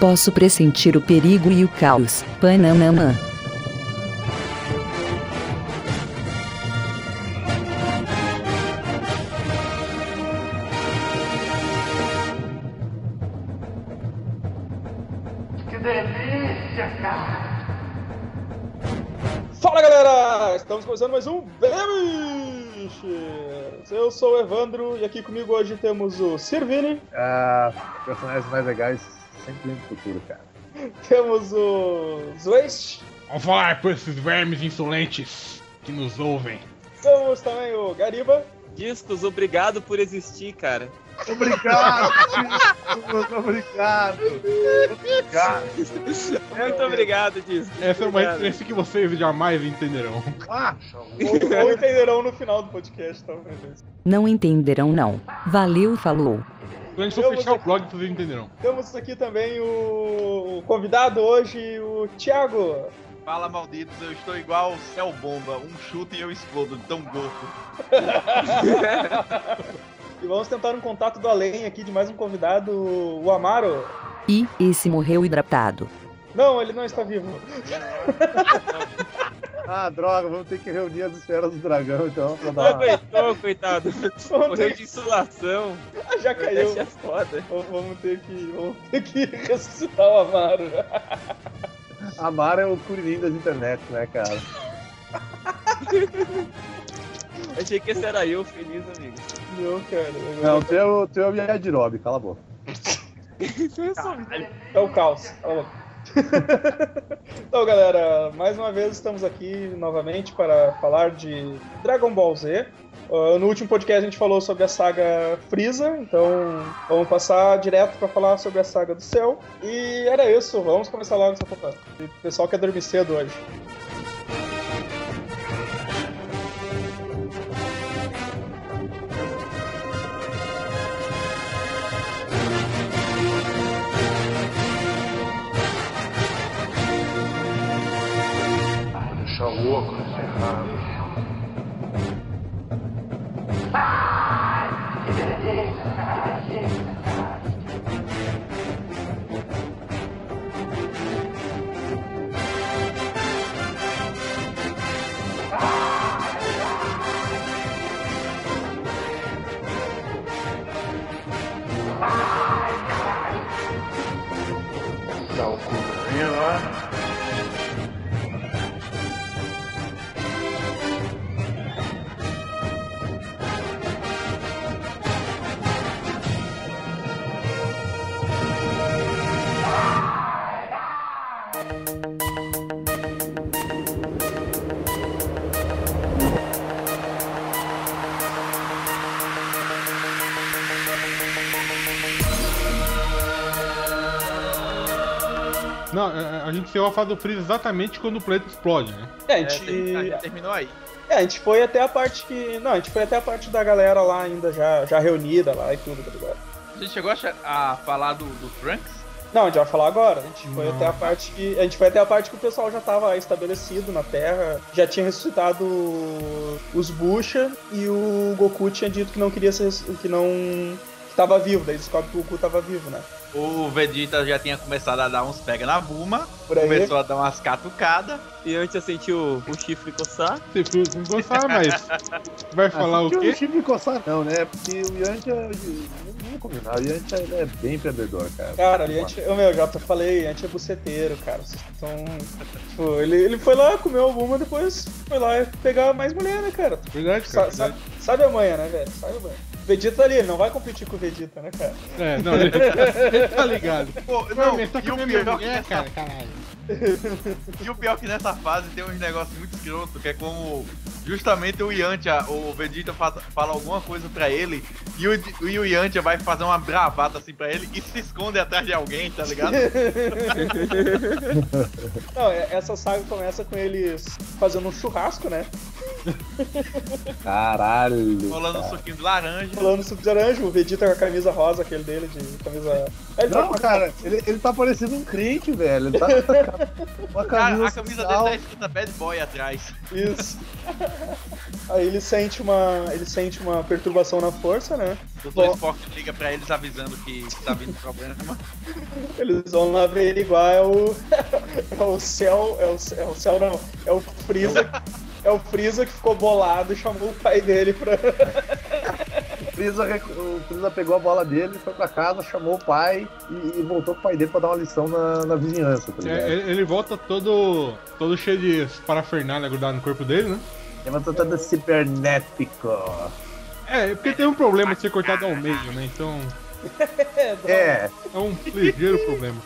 Posso pressentir o perigo e o caos. Panamã. Que delícia, cara! Fala galera! Estamos começando mais um Bemiches! Eu sou o Evandro e aqui comigo hoje temos o Sirvini, Ah, personagens mais legais sempre no futuro, cara. temos o Zwaist, Vamos falar por esses vermes insolentes que nos ouvem. temos também o Gariba Discos, obrigado por existir, cara. Obrigado! Muito obrigado! Obrigado! Muito obrigado, Discos. Essa é uma referência que vocês jamais entenderão. Ah, ou, ou entenderão no final do podcast, talvez. Não entenderão não. Valeu, falou. Quando a gente for Eu fechar vou- o blog, vocês entenderão. Temos aqui também o convidado hoje, o Thiago. Fala malditos, eu estou igual o céu bomba, um chute e eu explodo, de tão gordo. E vamos tentar um contato do além aqui de mais um convidado, o Amaro. E esse morreu hidratado. Não, ele não está vivo. ah, droga, vamos ter que reunir as esferas do dragão então pra dar uma... aguentou, coitado. Morreu ter de insolação. que... Já caiu. Foda. Vamos ter que, vamos ter que ressuscitar o Amaro. A Mara é o Curirim das internet, né, cara? Achei que esse era eu, feliz, amigo. Não, cara. Não, o teu, teu é o Yadirob, cala a boca. É o caos. Cala a boca. então, galera, mais uma vez estamos aqui novamente para falar de Dragon Ball Z. Uh, no último podcast a gente falou sobre a saga Freeza, então vamos passar direto para falar sobre a saga do céu. E era isso, vamos começar logo essa fofoca. O pessoal quer dormir cedo hoje. Vai deixar louco, né? Dá A gente saiu a fase do Freeza exatamente quando o planeta explode, né? É, a É, gente, a gente terminou aí. é, a gente foi até a parte que. Não, a gente foi até a parte da galera lá ainda já, já reunida lá e tudo, tá ligado? A gente chegou a, falar do, do Trunks? Não, a gente vai falar agora. A gente foi Não. até a parte que. A gente foi até a parte que o pessoal já estava estabelecido na Terra, já tinha ressuscitado os Busha e o Goku tinha dito que não queria ser. que não. Tava vivo, daí descobre que o Goku tava vivo, né? O Vegeta já tinha começado a dar uns pega na Buma, Por aí. começou a dar umas catucadas. E antes eu senti o, o chifre coçar. Não gostar, mas. Vai falar o que quê? o time coçar não, né? Porque o Yantia, não vou combinar, o Yantia ele é bem perdedor, cara. Cara, ali a gente. Eu, meu, já te falei, a gente é buceteiro, cara. Vocês estão. Tipo, ele, ele foi lá, comeu alguma, depois foi lá pegar mais mulher, né, cara? Verdade, cara. sa- verdade. sabe a manha, né, velho? Sabe a manha. Vegeta ali, não vai competir com o Vegeta, né, cara? É, não, ele, ele tá ligado. Pô, Não, não, tá e, o pior que mulher, nessa, cara, caralho. e o pior que nessa fase tem uns negócios muito escroto, que é como justamente o Yantia, o Vegeta fa- fala alguma coisa pra ele, e o, e o Yantia vai fazer uma bravata assim pra ele e se esconde atrás de alguém, tá ligado? Não, é- essa saga começa com eles fazendo um churrasco, né? Caralho. Rolando um cara. suquinho de laranja. Falando sobre laranja, o Vegeta com a camisa rosa, aquele dele de camisa. Ele tá Não, a- cara, ele, ele tá parecendo um crente, velho. Ele tá com uma camisa, Cara, a camisa dele social. tá escrita Bad Boy atrás. Isso. Aí ele sente uma. ele sente uma perturbação na força, né? O. Dr. Spock liga pra eles avisando que tá vindo problema. Eles vão lá averiguar é o. é o céu. É o, é o céu não. É o Freeza. É o Freeza que ficou bolado e chamou o pai dele pra. O Freeza, o Freeza pegou a bola dele, foi pra casa, chamou o pai e, e voltou pro pai dele pra dar uma lição na, na vizinhança, tá? É, ele ele volta todo, todo cheio de parafernália grudado no corpo dele, né? Levantou todo cibernético. É, porque tem um problema de ser cortado ao meio, né? Então É, É, é um ligeiro problema.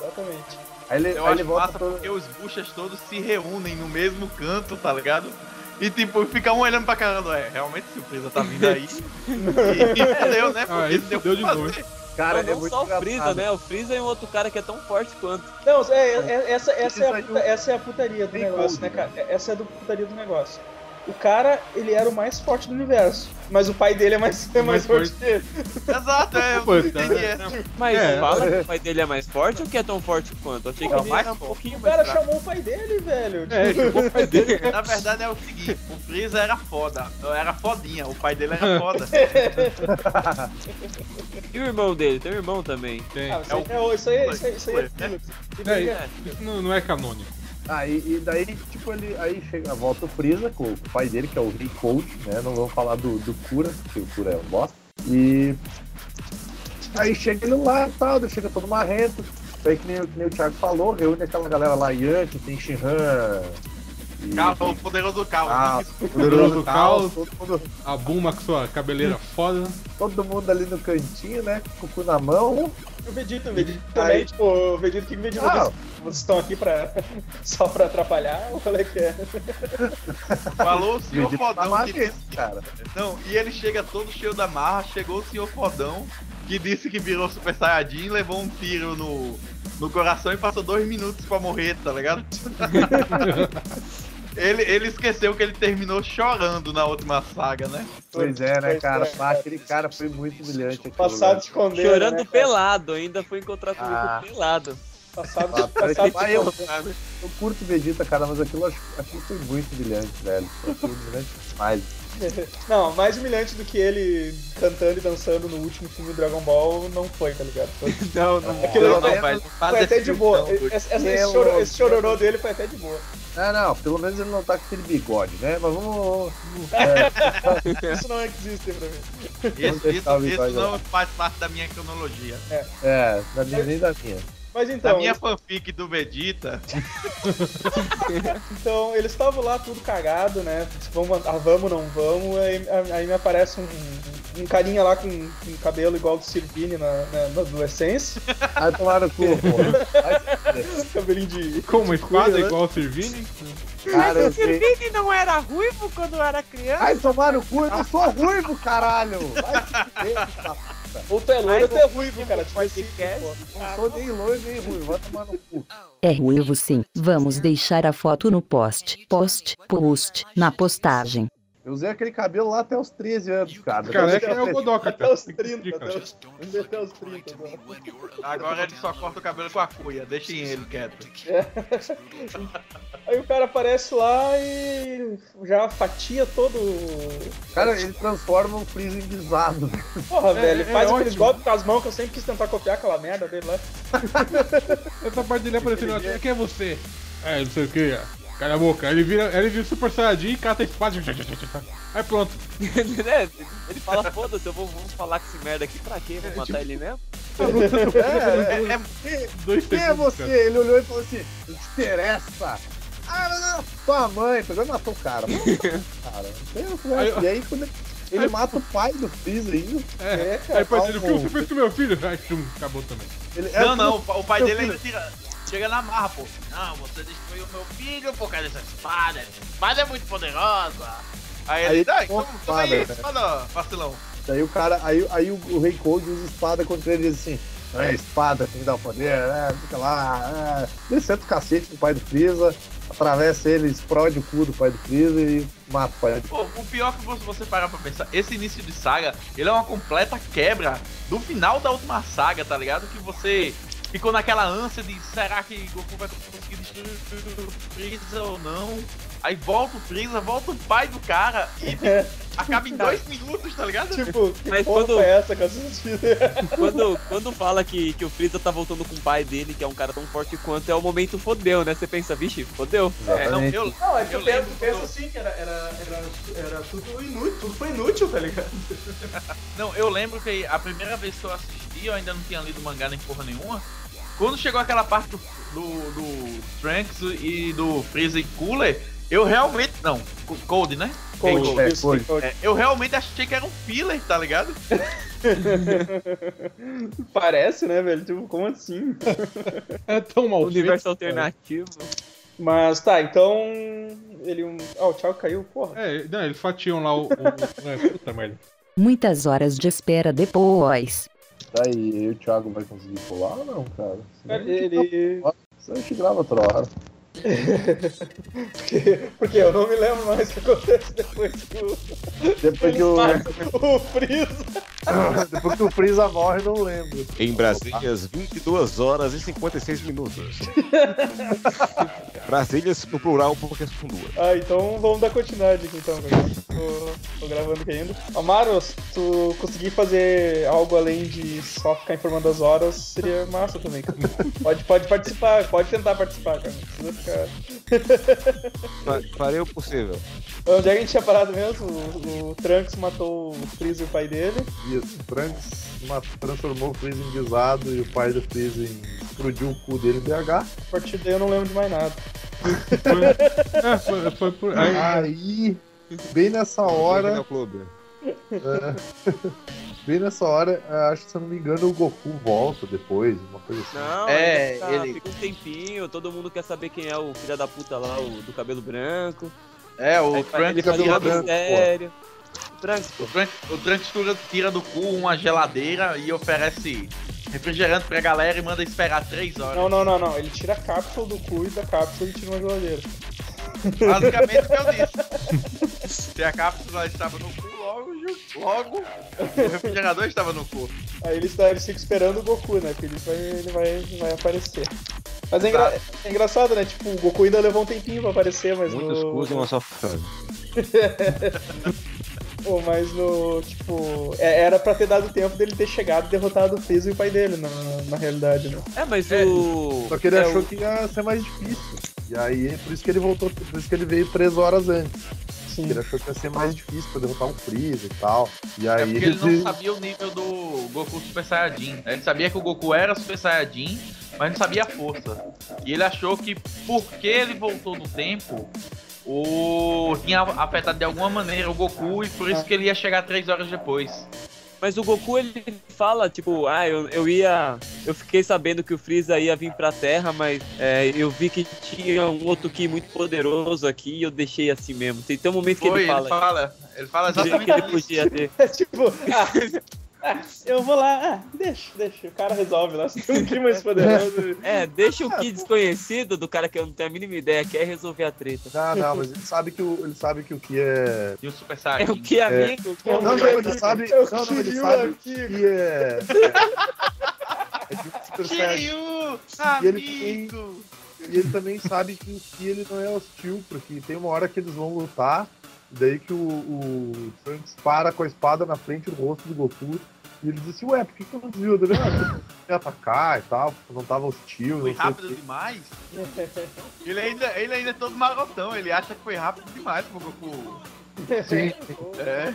exatamente. Aí ele, Eu aí acho ele volta massa todo... porque os buchas todos se reúnem no mesmo canto, tá ligado? E tipo, fica um olhando pra caramba, é, realmente surpresa tá vindo aí. e entendeu, né? Ah, Porque isso deu deu de fazer. Cara, não, é não muito só o Freeza, né? O Freeza é um outro cara que é tão forte quanto. Não, é, é- essa, essa, é a, puta- essa é a putaria do negócio, né, né? cara? Essa é a do putaria do negócio. O cara, ele era o mais forte do universo, mas o pai dele é mais, é mais, Mais forte forte. que ele. Exato, é, eu Pô, não tá. entendi essa. Mas É. fala que o pai dele é mais forte ou que é tão forte quanto? Eu achei que É o ele mais era um forte. pouquinho O mais cara fraco. chamou o pai dele, velho. É, chamou o pai dele. Na verdade é o seguinte, o Freeza era foda, era fodinha, o pai dele era foda. E o irmão dele? Tem um irmão também. Tem. ah, isso, aí, é, isso aí, isso aí, isso aí é É. filho. É, É. isso não, não é canônico. Ah, e, daí, tipo, ele aí chega, volta o Freeza com o pai dele, que é o Rei Cold, né? Não vamos falar do, do Cura, porque o Cura é um bosta. E aí chega ele lá e tal, daí chega todo marrento. Aí que nem, que nem o Thiago falou, reúne aquela galera lá, Yanti, tem Shinhan. E... Calma, o poderoso Cal. Ah, Poderoso Caos, Caos. mundo, A Buma com sua cabeleira foda. todo mundo ali no cantinho, né? Com o cu na mão. O Vegeta, o Vegeta Aí- também, tipo, o Vegeta, o que o Vegeta Ah. disse? Vocês estão aqui pra, só pra atrapalhar? Ou qual é que é? Falou o senhor Vegeta tá fodão que marrento, cara. Não, e ele chega todo cheio da marra, chegou o senhor fodão, que disse que virou Super Saiyajin, levou um tiro no, no coração e passou dois minutos pra morrer, tá ligado? ele, ele esqueceu que ele terminou chorando na última saga, né? Pois é, né, cara? Ah, aquele cara foi muito humilhante. aquilo, Passado escondendo. Chorando né, pelado, ainda foi encontrar comigo Ah. pelado. Passado, Ah, passado vai eu. Eu curto Vegeta, cara, mas aquilo eu acho- aquilo foi muito humilhante, velho. Foi humilhante demais. Não, mais humilhante do que ele cantando e dançando no último filme do Dragon Ball não foi, tá ligado? Foi, Não, não. Aquilo não, foi- não, não foi até esse de filme, boa. não, Esse, esse, esse, Eu- choro- esse chororô dele foi até de boa. Ah, não, pelo menos ele não tá com aquele bigode, né? Mas vamos. Isso não existe pra mim. Isso, isso, isso não faz parte da minha cronologia. É, da minha nem da minha. Mas então, minha eles, fanfic do Vegeta, então, eles estavam lá tudo cagado, né? Vamos, ah, vamos, não vamos. Aí, aí me aparece um, um carinha lá com, com cabelo igual do Sirvini na, na, na adolescência. Ai, tomaram o cu. Cabelinho de. Com uma espada né? igual o Servini. Cara, eu sei. Ele não era ruivo quando era criança? Ai, tomaram o cu, eu não sou ruivo, caralho! Vai se fuder, puta. Ou tu é loiro ou tu é ruivo, cara. Tipo assim, podcast. Não sou nem loiro nem ruivo, vai tomar no cu. É ruivo sim. Vamos deixar a foto no post. Post, post, na postagem. Eu usei aquele cabelo lá até os 13 anos, cara. Careca Depois é o Godoka, Até cara. os Tem que 30, pedir, até cara. os, até os 30. né? agora ele só corta o cabelo com a cuia, deixem ele quieto. Aí o cara aparece lá e já fatia todo. Cara, ele transforma o Freeza em guisado. Porra, É, velho, é faz aqueles ótimo. golpes com as mãos que eu sempre quis tentar copiar aquela merda dele lá. Essa parte dele aparecendo quem é você? É, não sei o que. Cala a boca. Ele vira, ele vira Super Saiyajin e cata a espada. Aí pronto. Né? ele fala, foda-se, eu vou, vou falar com esse merda aqui pra quê? Vou matar tipo- ele mesmo? É, é, é, Dois Quem é você? cara. Ele olhou e falou assim: não te interessa. Ah, não, não, tua mãe, pegou e matou o cara. Cara. Falei, Aí- E aí, quando ele, ele aí- mata o pai do Freeza ainda. É, É, cara, aí depois ele, o que você fez com meu filho? Aí, acabou também. Ele, é Não, não, o pa- o pai dele filho. ainda tira. Chega na marra, pô. Não, você destruiu meu filho por causa dessa espada. Essa espada é muito poderosa. Aí Aí ele, dá, então, toma aí, espada, espada, vacilão. Daí o cara, aí, aí o, o Rei Cold usa espada contra ele e diz assim: é espada que me dá o poder, né? Fica lá, é. Ele senta o cacete do pai do Freeza, atravessa ele, explode o cu do pai do Freeza e mata o pai do Pô, o pior que você, você parar pra pensar, esse início de saga, ele é uma completa quebra do final da última saga, tá ligado? Que você ficou naquela ânsia de será que Goku vai conseguir destruir o Freeza ou não? aí volta o Freeza, volta o pai do cara e acaba em dois minutos, tá ligado? Tipo, que Mas quando- foi essa filhas? Quando, quando fala que, que o Freeza tá voltando com o pai dele, que é um cara tão forte quanto, é o momento fodeu, né? Você pensa, vixe, fodeu. É, não, eu, Não, é que eu eu penso, lembro penso assim, que era, era, era, era tudo inútil, tudo foi inútil, tá ligado? Não, eu lembro que a primeira vez que eu assisti, eu ainda não tinha lido mangá nem porra nenhuma. Quando chegou aquela parte do, do, do Trunks e do Freeza e Cooler, eu realmente. Não, Co- Cold, né? Cold, Cold. é, Cold. É, eu realmente achei que era um filler, tá ligado? Parece, né, velho? Tipo, como assim? É tão mal Universo feito, cara. alternativo. Mas tá, então. Ele. Ó, o Thiago caiu, porra. É, não, eles fatiam lá o. o- é, puta merda. Muitas horas de espera depois. Eu e o Thiago vai conseguir pular ou não, cara? Senão a gente Ele. senão a gente grava outra hora. Porque, porque eu não me lembro mais o que acontece depois que o, Depois que o, o Freeza. depois que o Freeza morre, eu não lembro. Em Brasília, às 22 horas e 56 minutos. Brasília no plural porque são duas. Ah, então vamos dar continuidade aqui então, cara. Tô, tô gravando aqui ainda. Amaro, se tu conseguir fazer algo além de só ficar informando as horas, seria massa também, cara. Pode, pode participar, pode tentar participar, cara. Não precisa ficar. Fa- Farei o possível. Onde é que a gente tinha parado mesmo? O, o Trunks matou o Freeza e o pai dele. E o Trunks transformou o Freeza em guisado e o pai do Freeza em... explodiu o cu dele em BH. A partir daí eu não lembro de mais nada. É, foi, foi por. Aí, Aí, bem nessa hora, bem nessa hora, é, acho que se eu não me engano, o Goku volta depois, uma coisa assim. Não, É, ele fica, ele- fica um tempinho, todo mundo quer saber quem é o filho da puta lá, o do cabelo branco. É, o Trunks tira do, mistério. Trunks, o Trunks, o Trunks tira, do cu uma geladeira e oferece refrigerante pra galera e manda esperar três horas. Não, não, não, não. Ele tira a cápsula do cu e da cápsula ele tira uma geladeira. Basicamente o que eu disse. Se a cápsula estava no cu, logo, logo o refrigerador estava no cu. Aí eles, tá, eles ficam esperando o Goku, né? Que ele vai, ele vai, vai aparecer. Mas é, engra- é engraçado, né? Tipo, o Goku ainda levou um tempinho pra aparecer, mas Muitos no... e uma só frase. Pô, mas no. Tipo. é- era pra ter dado tempo dele ter chegado e derrotado o Freeza e o pai dele, na, na realidade, né? é, mas É, o. Só que ele É, achou o- que ia ser mais difícil. E aí, por isso que ele voltou, por isso que ele veio três horas antes. Sim. Ele achou que ia ser mais difícil pra derrotar o Freeza e tal. E É aí porque ele não sabia o nível do Goku Super Saiyajin. Ele sabia que o Goku era Super Saiyajin, mas não sabia a força. E ele achou que porque ele voltou no tempo, o tinha afetado de alguma maneira o Goku e por isso que ele ia chegar três horas depois. Mas o Goku ele fala, tipo, ah, eu, eu ia. Eu fiquei sabendo que o Freeza ia vir pra Terra, mas é, eu vi que tinha um outro Ki muito poderoso aqui e eu deixei assim mesmo. Tem, tem um momento que Foi, ele fala. fala, ele fala que ele exatamente podia ter. É tipo, ah, ah, eu vou lá, ah, deixa, deixa, o cara resolve lá. Se tem um Ki mais poderoso. É, deixa o Ki desconhecido do cara que eu não tenho a mínima ideia, quer resolver a treta. Não, não, mas ele sabe que o, ele sabe que o que é. E o Super É Saiyajin. o Ki amigo. que é o- Não, não, ele sabe. Eu Não, não, ele sabe que é. É de um Super Saiyajin. Kiryu, E ele amigo! E ele também sabe que o Ki ele não é hostil, porque tem uma hora que eles vão lutar, daí que o, o Trunks para com a espada na frente do rosto do Goku. E ele diz assim, ué, por que, que eu não desviou dele? Ah, ia atacar e tal, não tava hostil, Foi rápido demais. Ele ainda, ele ainda é todo marotão, ele acha que foi rápido demais pro Goku. Sim. É,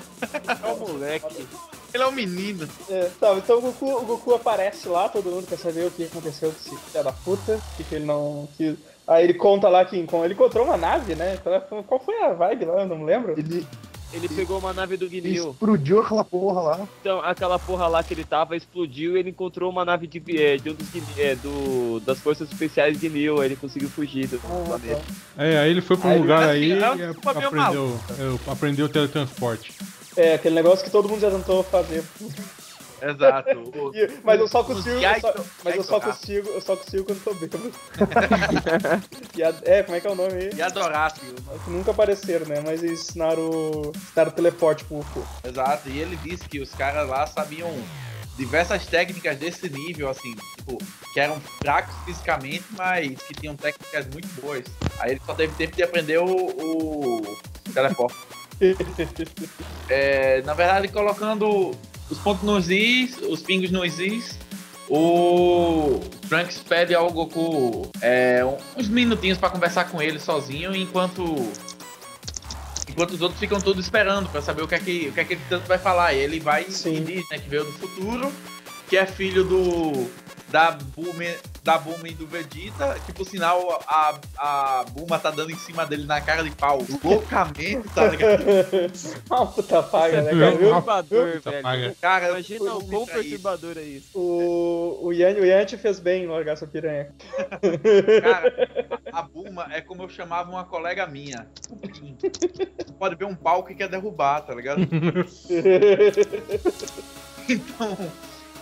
É o moleque. ele é um menino. É, tá, então o Goku, o Goku aparece lá, todo mundo quer saber o que aconteceu com esse filho da puta, que, que ele não. Que... Aí ele conta lá que ele encontrou uma nave, né? Qual- Qual foi a vibe lá? Eu não lembro. Ele, Ele pegou uma nave do ele Guinil. explodiu aquela porra lá. Então, aquela porra lá que ele tava explodiu e ele encontrou uma nave de, é, de um dos é, do, das forças especiais de. Aí ele conseguiu fugir do Ah, planeta. tá. É, aí ele foi pra um Aí, lugar assim, aí é e aprendeu, é, aprendeu o teletransporte. É, aquele negócio que todo mundo já tentou fazer. Exato. E- Mas eu só consigo. eu só- mas eu só consigo, eu só consigo quando tô bêbado. E a- é, como é que é o nome aí? E Dorácio. Que nunca apareceram, né? Mas eles ensinaram, ensinaram teleporte pro Goku. Exato. E ele disse que os caras lá sabiam diversas técnicas desse nível, assim, tipo, que eram fracos fisicamente, mas que tinham técnicas muito boas. Aí ele só teve tempo de aprender o, o teleporte. É, na verdade, colocando os pontos nos is, os pingos nos is, o Trunks pede ao Goku é, uns minutinhos pra conversar com ele sozinho, enquanto enquanto os outros ficam todos esperando pra saber o que é que, o que, é que ele tanto vai falar. E ele vai Sim. e diz, né, que veio do futuro, que é filho do da Bulma, da Bulma e do Vegeta, que por sinal a, a Bulma tá dando em cima dele na cara de pau loucamente, tá ligado? Uma puta paga, né, cara? Viu? Perturbador, Puta velho. paga. Cara, Imagina o quão perturbador é isso. O, o, Yan, o Yan te fez bem largar essa piranha. Cara, a a Bulma é como eu chamava uma colega minha. Pode ver um pau que quer derrubar, tá ligado? Então,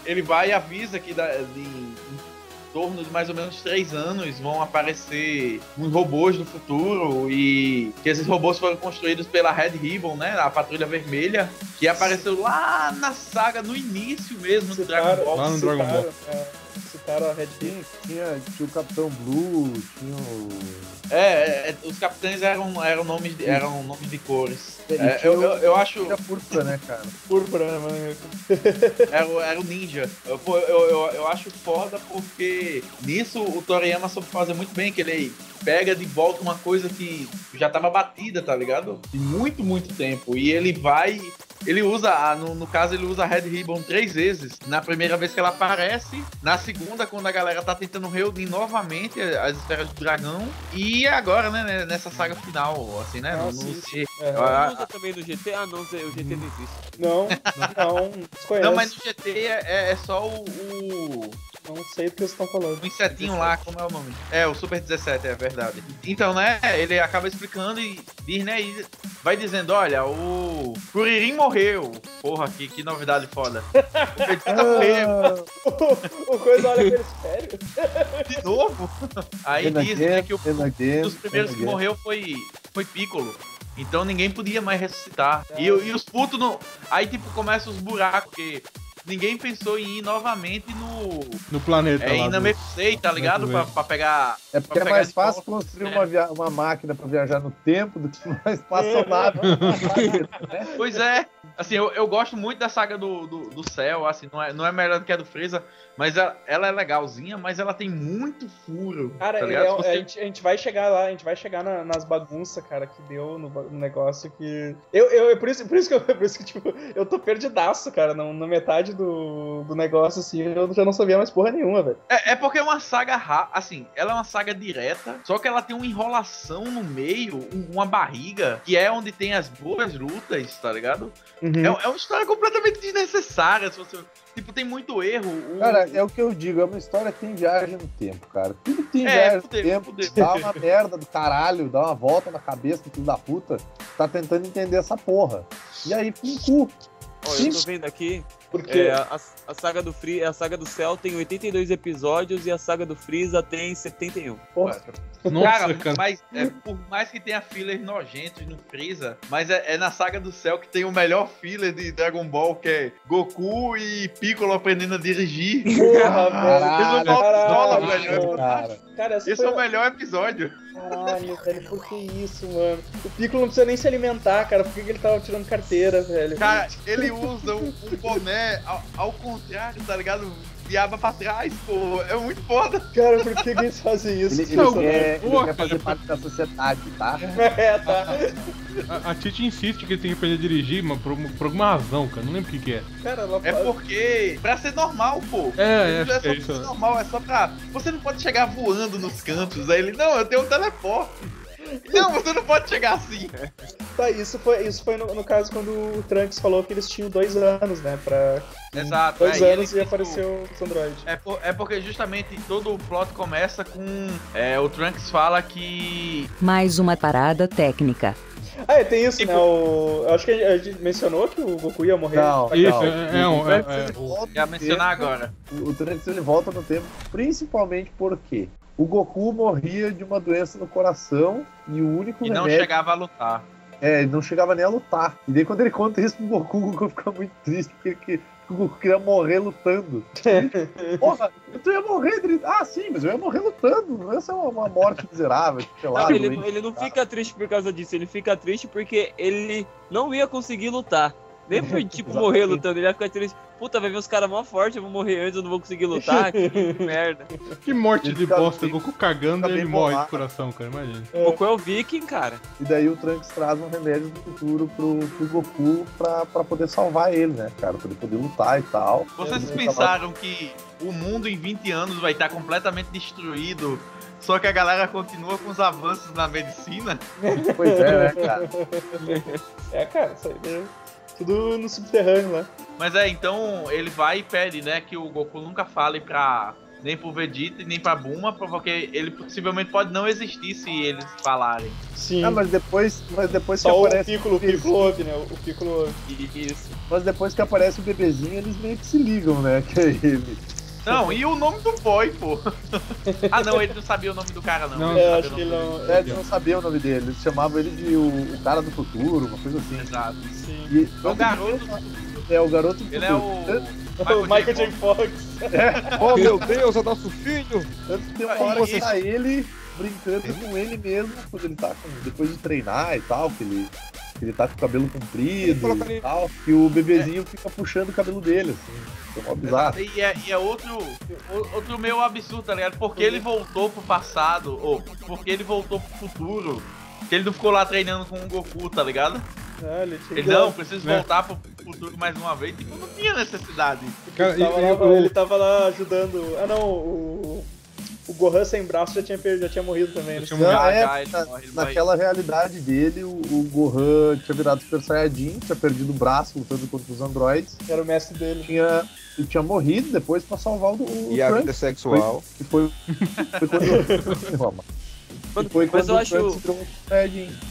ele vai e avisa que da- de- em torno de mais ou menos três anos vão aparecer uns robôs do futuro e que esses robôs foram construídos pela Red Ribbon, né? A Patrulha Vermelha, que apareceu lá na saga, no início mesmo do Dragon Ball. Lá no Dragon Ball. é, citaram a Red Bull. Tinha, tinha, o Capitão Blue, tinha o. É, é, os capitães eram, eram, nomes, de, eram nomes de cores. É, eu, eu, eu acho. Tinha púrpura, né, cara? Púrpura, né, mano? Era, o- era o ninja. Eu, eu, eu, eu acho foda porque nisso o Toriyama soube fazer muito bem, que ele pega de volta uma coisa que já tava batida, tá ligado? De muito, muito tempo. E ele vai. Ele usa, a- no, no caso, ele usa a Red Ribbon três vezes. Na primeira vez que ela aparece, na segunda, quando a galera tá tentando reunir novamente as esferas do dragão. E agora, né, nessa saga final, assim, né? Ah, no, sim, no. É, Não usa também no GT? Ah, não, o GT não existe. não, não. Não, mas no GT é, é só o- o, Não sei do que vocês estão falando. O insetinho lá, como é o nome? É, o Super 17, é verdade. Então, né, ele acaba explicando e diz, né, e vai dizendo, olha, o Kuririn morreu. Porra, que, que novidade foda. O Vegeta morreu o coisa olha pra ele, sério? de novo. Aí diz, né, que o, um dos primeiros que morreu foi, foi Piccolo. Então ninguém podia mais ressuscitar. E, e os putos no. Aí tipo começa os buracos, porque ninguém pensou em ir novamente no. No planeta É, lá. ir na do- Mephisei, tá ligado? Pra, pra pegar. É porque é pegar mais de fácil construir É. uma, via- uma máquina pra viajar no tempo do que uma espaçonave. né? Pois é. Assim, eu, eu gosto muito da saga do, do, do céu, assim, não é, não é melhor do que a do Freeza, mas ela, ela é legalzinha, mas ela tem muito furo. Cara, tá é- Se você- a, gente, a gente vai chegar lá, a gente vai chegar na- nas bagunças, cara, que deu no, no negócio que. Eu, eu, é por isso, por isso que eu, por isso que, tipo, eu tô perdidaço, cara. Na, na metade do, do negócio, assim, eu já não sabia mais porra nenhuma, velho. É, é porque é uma saga ra... assim, ela é uma saga direta, só que ela tem uma enrolação no meio, um- uma barriga, que é onde tem as boas lutas, tá ligado? Uhum. É, é uma história completamente desnecessária, se você. Tipo, tem muito erro. o- Cara, é o que eu digo, é uma história que tem viagem no tempo, cara. Tudo que tem É, viagem fudeu, no tempo, fudeu. dá uma merda do caralho, dá uma volta na cabeça do filho da puta, tá tentando entender essa porra. E aí, com cu. Ó, eu tô vendo aqui, Porque. é, a, a saga do Free, a saga do Cell tem 82 episódios e a saga do Freeza tem 71. porra, Nossa, cara, cara. mas é, por mais que tenha fillers nojentos no Freeza, mas é, é na saga do céu que tem o melhor filler de Dragon Ball, que é Goku e Piccolo aprendendo a dirigir. porra, velho. Caralho, velho. Cara, Esse foi é o melhor episódio. Caralho, velho, por que isso, mano? O Piccolo não precisa nem se alimentar, cara. Por que, que ele tava tirando carteira, velho? Cara, ele usa um, um boné ao, ao contrário, tá ligado? De aba pra trás, pô. É muito foda. Cara, por que, que eles fazem isso? ele, ele Não, quer, ele boa, quer fazer cara. parte da sociedade, tá? É, tá. A, a Titi insiste que ele tem que aprender a dirigir, mas por, por alguma razão, cara. Não lembro o que, que é. Cara, ela É porque. Pra ser normal, pô. É, é, é só é pra isso. ser normal, é só pra. Você não pode chegar voando nos cantos. Aí ele, não, eu tenho um teleporte. Não, você não pode chegar assim. Tá, isso foi, isso foi no, no caso quando o Trunks falou que eles tinham dois anos, né? Pra Exato. dois é, anos ele, e tipo, apareceu os Android. É, por- é porque justamente todo o plot começa com. É, o Trunks fala que. Mais uma parada técnica. Ah, e tem isso, Tipo- né? O, eu acho que a gente, mencionou que o Goku ia morrer. Não, Tá Isso, é, é um. É, é, Ia mencionar tempo, agora. O Trunks ele volta no tempo, principalmente porque o Goku morria de uma doença no coração e o único E não remédio chegava a lutar. É, ele não chegava nem a lutar. E daí quando ele conta isso pro Goku, o Goku fica muito triste, porque ele que- queria morrer lutando. Porra, tu ia morrer, Ah, sim, mas eu ia morrer lutando. Não ia ser uma, morte miserável, sei lá. Não, ele, ele não fica triste por causa disso, ele fica triste porque ele não ia conseguir lutar. Nem por, tipo, morrer lutando, ele ia ficar triste. Puta, vai ver os caras mó fortes, eu vou morrer antes, eu não vou conseguir lutar, que merda. Que morte Ele de bosta. bem- Goku cagando e ele morre de coração, cara. Imagina. O Goku é o viking, cara. E daí o Trunks traz um remédio do futuro pro, pro Goku pra, pra poder salvar ele, né, cara? Pra ele poder lutar e tal. Vocês Ele pensaram que o mundo em 20 anos vai estar completamente destruído, só que a galera continua com os avanços na medicina? tava- Pois é, né, cara? É, cara, isso aí é tudo no subterrâneo, né? Mas é, então ele vai e pede, né, que o Goku nunca fale pra. Nem pro Vegeta e nem pra Buma, porque ele possivelmente pode não existir se eles falarem. Sim. Ah, mas depois, mas depois que Só o aparece Piccolo, o bebezinho- Piccolo ouve, né? O Piccolo ouve. Isso. Mas depois que aparece o bebezinho, eles meio que se ligam, né? Que é ele. Não, e o nome do boy, pô? ah, não, ele não sabia o nome do cara, não. Não. É, sabia acho que ele não. É, eles não sabiam o nome dele, eles chamavam ele de o, o cara do futuro, uma coisa assim. Exato. Sim. E, É o garoto. É o garoto do Ele é futuro. o. O Michael J. Fox. Oh meu Deus, é nosso filho! Tanto que tem uma hora que tá ele brincando com ele mesmo, quando ele tá com, depois de treinar e tal, que ele, ele tá com o cabelo comprido e tal, que o bebezinho fica puxando o cabelo dele, assim. É bizarro. E é, e é outro, outro meio absurdo, tá ligado? Porque ele voltou pro passado, ou porque ele voltou pro futuro. Que ele não ficou lá treinando com o Goku, tá ligado? Ah, ele, Ele não, preciso É. voltar pro futuro mais uma vez. Tipo, não tinha necessidade. Cara, Ele tava, e- e lá, o- ele tava lá ajudando. Ah, não, o. O Gohan sem braço já tinha, perdido, já tinha morrido também. né? Tinha Já, é, na- morre, naquela realidade dele, o, o Gohan tinha virado Super Saiyajin, tinha perdido o braço lutando contra os androides, Era o mestre dele. tinha, e tinha morrido depois pra salvar o, o E a Trunks, vida sexual. que foi, foi quando... Mano, Foi mas quando eu o acho,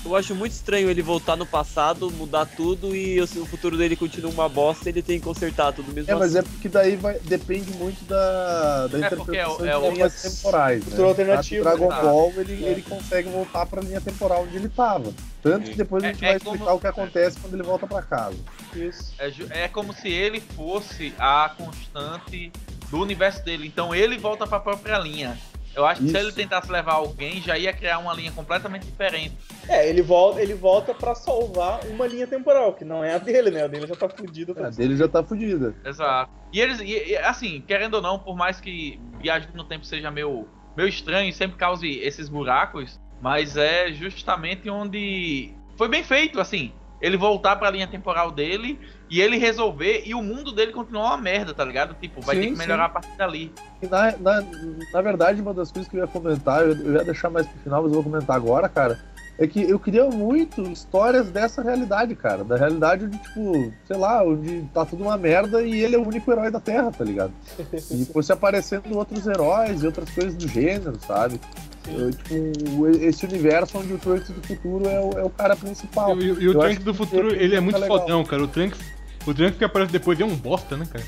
eu acho muito estranho ele voltar no passado, mudar tudo e o o futuro dele continua uma bosta ele tem que consertar tudo mesmo É, mas assim. é porque daí vai, depende muito da, da É, é interpretação é o- de linhas temporais. futuro Né? alternativo, Na Dragon né? Ball, ele, É. ele consegue voltar pra linha temporal onde ele tava. Tanto que depois a É- gente é vai como- explicar o que acontece quando ele volta pra casa. Isso. É, é como se ele fosse a constante do universo dele. Então ele volta pra própria linha. Eu acho que se Isso. ele tentasse levar alguém, já ia criar uma linha completamente diferente. É, ele volta, ele volta pra salvar uma linha temporal, que não é a dele, né? A dele já tá fudida. A dele já tá fudida. Exato. E eles, e- e, assim, querendo ou não, por mais que viagem no tempo seja meio, meio estranho e sempre cause esses buracos, mas é justamente onde foi bem feito, assim. Ele voltar pra linha temporal dele e ele resolver e o mundo dele continuar uma merda, tá ligado? Tipo, vai Sim, ter que sim. melhorar a partir dali. Na, na, na verdade, uma das coisas que eu ia comentar, eu, eu ia deixar mais pro final, mas eu vou comentar agora, cara, é que eu queria muito histórias dessa realidade, cara. Da realidade onde, tipo, sei lá, onde tá tudo uma merda e ele é o único herói da Terra, tá ligado? E fosse aparecendo outros heróis e outras coisas do gênero, sabe? Eu, tipo, esse universo onde o Trunks do futuro é o, é o cara principal. E, e o Trunks do futuro, ele é muito legal. fodão, cara. O Trunks, o Trunks que aparece depois é um bosta, né, cara?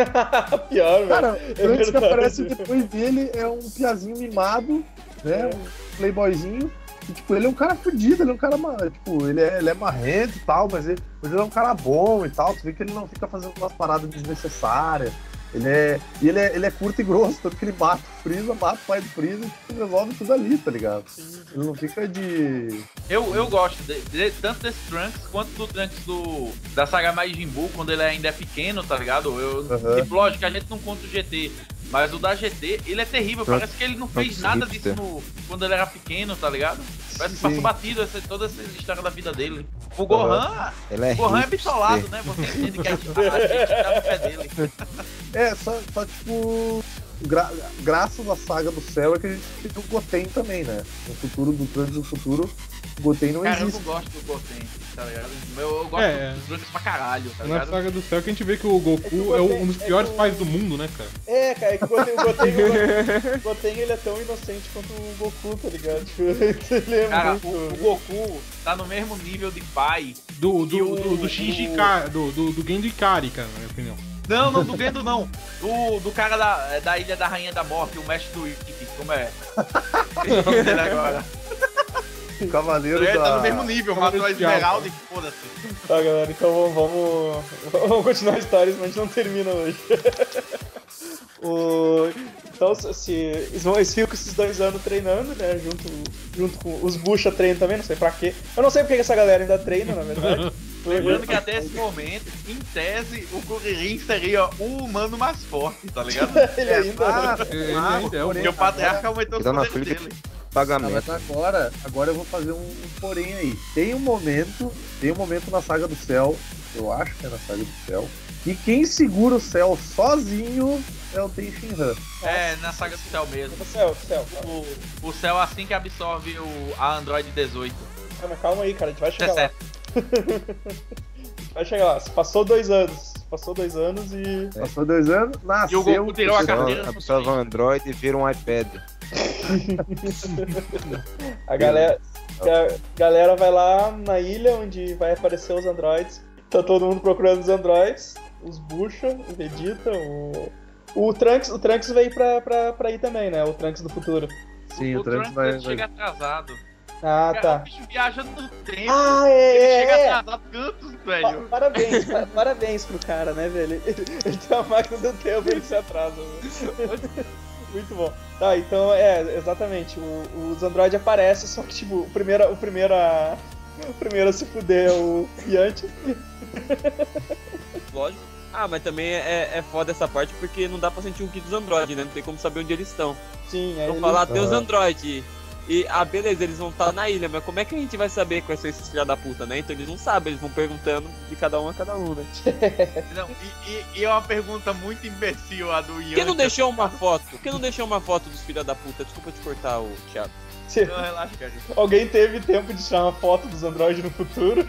Pior, velho. Cara, o Trunks que aparece depois dele é um piazinho mimado, né? Um playboyzinho. E, tipo, ele é um cara fudido, ele é um cara, tipo, ele é, ele é marrento e tal, mas ele, mas ele é um cara bom e tal. Tu vê que ele não fica fazendo umas paradas desnecessárias. Ele é, e ele é, ele é curto e grosso, tanto que ele mata o Freeza, mata o pai do Freeza e tipo, resolve tudo ali, tá ligado? Ele não fica de... Eu, eu gosto de, de- tanto desse Trunks quanto do Trunks do, da saga Majin Buu, quando ele ainda é pequeno, tá ligado? Eu. Tipo, lógico, a gente não conta o GT, mas o da GT, ele é terrível. Trunks- Parece que ele não fez Trunks nada disso no- quando ele era pequeno, tá ligado? Parece que Sim. passou batido essa, toda essa história da vida dele. O Gohan, Ele é o Gohan é bitolado, né? Você entende que a gente, a gente tá no pé dele. É, só, só tipo... gra- graças à saga do céu é que a gente tem o Goten também, né? No futuro do Trunks do futuro, o Goten não Cara, eu existe. não gosto do Goten, tá ligado? Eu, eu gosto É. do Trunks pra caralho, tá Na ligado? saga do céu que a gente vê que o Goku É é, um dos é piores que o- pais do mundo, né, cara? É, cara, é que o Goten, o Goten, o Goten, ele é tão inocente quanto o Goku, tá ligado? Tipo, ele é Cara, muito... o, o Goku tá no mesmo nível de pai Do, do, E o- do, do Shinji Ka- do, do, do Genji Kari, cara, na minha opinião. Não, não, do Gendo não. Do, do cara da, da Ilha da Rainha da Morte, o mestre do Ikki, como é? Dele agora. O Cavaleiro Ele da... tá no mesmo nível, matou a. Esmeralda e foda-se. Tá, galera, então vamos, vamos continuar a história, senão a gente não termina hoje. o, então, se, eles, vão, eles ficam com esses dois anos treinando, né? Junto, junto com os Bucha treinam também, não sei pra quê. Eu não sei porque que essa galera ainda treina, na verdade. Lembrando que até esse momento, em tese, o Kuririn seria o humano mais forte, tá ligado? Ele ainda. Ah, Ele ah, ainda é o Porque o patriarca aumentou os na poderes frente. dele. Pagamento. mas agora, agora eu vou fazer um, um porém aí. Tem um momento, tem um momento na saga do céu, eu acho que é na saga do céu, e quem segura o céu sozinho é o Tenshin Han. É, na saga do céu mesmo. Do céu, do céu. O, o céu assim que absorve o, a Android 18. Calma, calma aí, cara, a gente vai chegar lá. 17. Vai chegar lá. Passou dois anos. Passou dois anos e. Passou dois anos, E o nasceu. Goku tirou a carteira. absorve um Android e vira um iPad. A galera, a galera vai lá na ilha onde vai aparecer os androids. Tá todo mundo procurando os androids. Os Bucha, o Vegeta, o. O Trunks, o Trunks veio pra, pra, pra ir também, né? O Trunks do futuro. Sim, o o Trunks Trunks vai. ele chega atrasado. Ah, Cara, O tá. bicho viaja no tempo. Ah, ele é, chega é, é. atrasado cantos, Pa- velho. Parabéns, pa- parabéns pro cara, né, velho? Ele, ele tem uma máquina do tempo e ele se atrasa. velho. Muito bom. Tá, então é, exatamente. O, os Android aparecem, só que tipo, o primeiro, o primeiro a. O primeiro a se fuder é o Yanti. Lógico. Ah, mas também é, é foda essa parte porque não dá pra sentir o que dos androides, né? Não tem como saber onde eles estão. Sim, aí Então ele- falar, tem os Ah. Androides. E, ah, beleza, eles vão estar na ilha, mas como é que a gente vai saber quais são esses filha da puta, né? Então eles não sabem, eles vão perguntando de cada um a cada um, né? Não, e, e- e é uma pergunta muito imbecil a do Ian. Por que não deixou uma foto? Por que não deixou uma foto dos filha da puta? Desculpa te cortar, o Thiago. Não, relaxa, cara. Alguém teve tempo de tirar uma foto dos Android no futuro?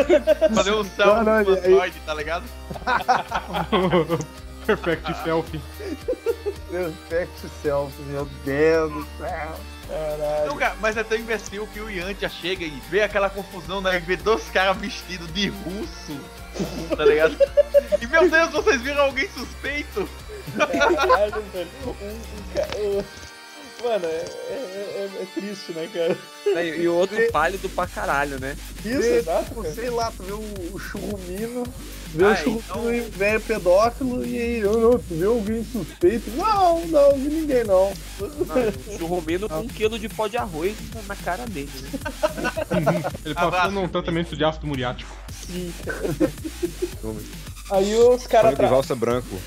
Fazer um Não, selfie não, do ele- Android, tá ligado? Perfect selfie. Perfect self, meu Deus do céu. Caralho. Não, cara, mas é tão imbecil que o Yantia chega e vê aquela confusão, né? E vê dois caras vestidos de russo, tá ligado? E meu Deus, vocês viram alguém suspeito? Caralho, velho. Um, um o- Mano, é, é- é- é triste, né, cara? E, e o outro pálido pra caralho, né? Isso, exato, tipo, sei lá, tu vê o, o churrumino, vê Ah, o churrumino então- e velho pedófilo e aí, eu não, tu vê alguém suspeito? Não, não, vi ninguém não. O churrumino com um quilo de pó de arroz na cara dele, né? Ele passou num tratamento de ácido muriático. Sim, cara. Aí os caras Banho de valsa branco.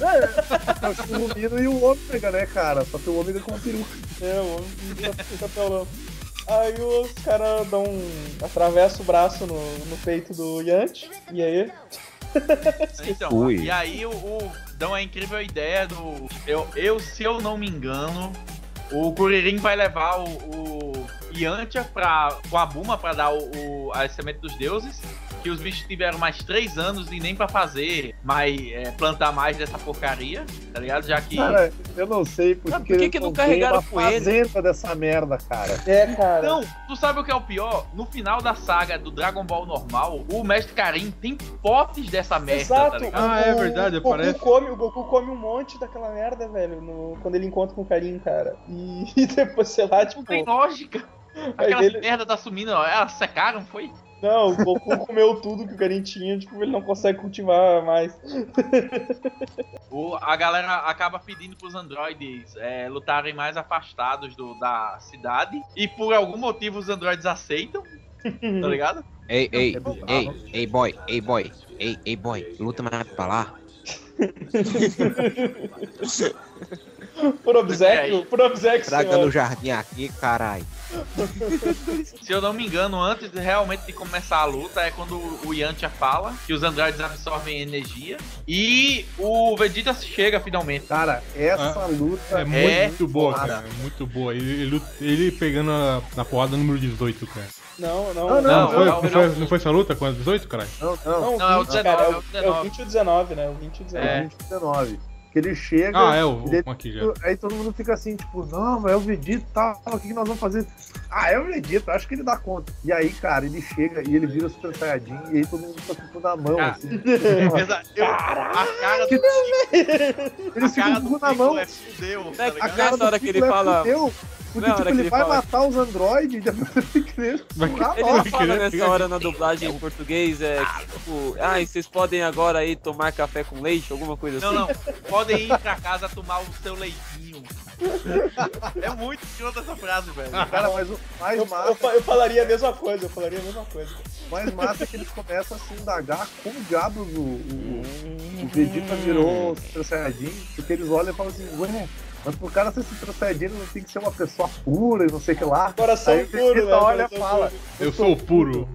É o e o ômega, né, cara? Só que o ômega com peruca. É, o homem fica- fica pelão. Aí os caras dão um. atravessa o braço no, no peito do Yanti. E aí? Então, Ui. e aí o, o dão a incrível ideia do. Eu, eu, se eu não me engano, o Kuririn vai levar o, o Yantia pra, com a Buma pra dar o, o, a semente dos deuses. Que os bichos tiveram mais três anos e nem pra fazer, mais, é, plantar mais dessa porcaria, tá ligado? Já que. Cara, eu não sei porque, Ah, por que não carregaram com ele? dessa merda, cara. É, cara. Não, tu sabe o que é o pior? No final da saga do Dragon Ball normal, o Mestre Karim tem potes dessa merda, Exato. tá ligado? Ah, é verdade, o Goku aparece. Come, o Goku come um monte daquela merda, velho, no- quando ele encontra com o Karim, cara. E, e depois, sei lá, tipo. Não tem lógica. Aí Aquela ele- merda tá sumindo, ó, elas secaram, foi? Não, o Goku comeu tudo que o Karim tinha, tipo, ele não consegue cultivar mais. O, a galera acaba pedindo pros androides é, lutarem mais afastados do, da cidade. E por algum motivo os androides aceitam, tá ligado? Ei, ei, É ei, ei, boy, ei, boy, ei, ei, boy, luta mais pra lá. Por obséquio, por obséquio, Traga senhor. no jardim aqui, carai. Se eu não me engano, antes de, realmente de começar a luta, é quando o Yantia fala que os androides absorvem energia. E o Vegeta chega finalmente. Cara, essa luta É muito boa, cara. É muito boa. Ele, ele, ele pegando a, na porrada número 18, cara. Não, não, Não, Não, Não, foi, não, não, não. foi, não foi essa luta com a 18, caralho? Não, não, Não, Não, é o 20, 19, cara, é o é o 19. 20 e o 19, né? O 20 e o 19. É. 2019. Que ele chega. Ah, é, o, ele- aqui já. Aí todo mundo fica assim, tipo, não, mas é o Vegeta e tal, o que, que nós vamos fazer? Ah, é o Vegeta, acho que ele dá conta. E aí, cara, ele chega e ele vira Super Saiyajin e aí todo mundo tá com tudo na mão, Ah. assim. Exa- eu- a cara do Ele a fica cara com do tudo na mão. é fudeu, tá É, a cara- Nessa hora que ele é fala- fudeu. Porque, Na tipo, ele ele vai matar os androides e depois ele querer Vai- empurrar Ele não fala nessa pegar hora na dublagem em português, é tipo, ah, vocês podem agora aí tomar café com leite, alguma coisa Não, assim? não. Podem ir pra casa tomar o seu leitinho. É muito escroto essa frase, velho. Cara, mas o mais Eu, eu, massa, fa- eu falaria a mesma coisa, eu falaria a mesma coisa. o mais massa é que eles começam a se indagar como diabos o, o, o Vegeta virou Super Saiyajin, porque eles olham e falam assim, ué, mas pro cara ser ele não tem que ser uma pessoa pura e não sei o que lá. Coração Aí puro, né? olha Coração fala, puro, Eu sou o puro.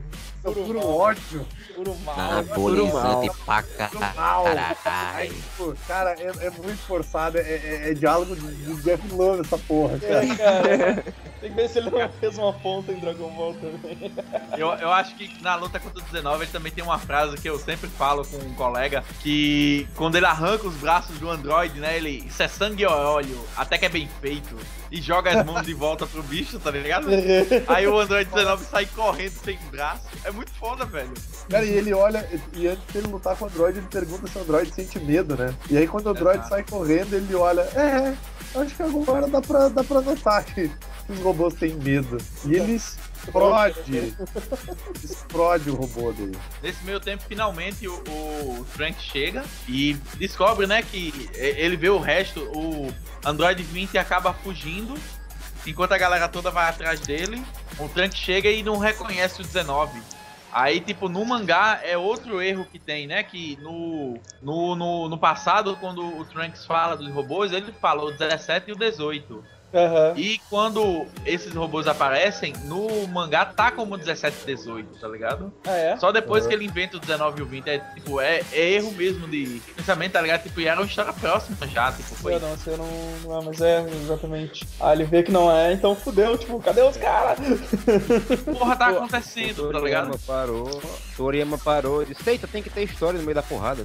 Eu puro ódio, puro mal. Anabolizante pra puro mal. Aí, caralho. tipo, cara, é, é muito forçado, é, é- é diálogo de, de Jeff Love essa porra, cara. É, cara. Tem que ver se ele não fez uma ponta em Dragon Ball também. Eu, eu acho que na luta contra o 19 ele também tem uma frase que eu sempre falo com um colega, que quando ele arranca os braços do androide, né, ele, isso é sangue e óleo, até que é bem feito, e joga as mãos de volta pro bicho, tá ligado? Aí o androide 19 sai correndo sem braço. É muito foda, velho. Cara, e ele olha, e antes de ele lutar com o Android, ele pergunta se o Android sente medo, né? E aí quando o Android Exato. sai correndo, ele olha, é, acho que agora dá pra, dá pra notar que os robôs têm medo. E ele explode. explode o robô dele. Nesse meio tempo, finalmente, o, o Frank chega e descobre, né, que ele vê o resto, o Android 20 acaba fugindo, enquanto a galera toda vai atrás dele. O Frank chega e não reconhece o 19. Aí, tipo, no mangá é outro erro que tem, né? Que no, no, no, no passado, quando o Trunks fala dos robôs, ele fala o 17 e o 18. Aham. E quando esses robôs aparecem, no mangá tá como 17 e 18, tá ligado? Ah, é? Só depois que ele inventa o 19 e o 20, é tipo, é, é erro mesmo de pensamento, tá ligado? Tipo, e era uma história próxima já, tipo, foi. Eu não, você não, não é, mas é, exatamente. Ah, ele vê que não é, então fudeu, tipo, cadê os caras? Porra, tá acontecendo, tá ligado? Toriyama parou, Toriyama parou e disse, eita, tem que ter história no meio da porrada.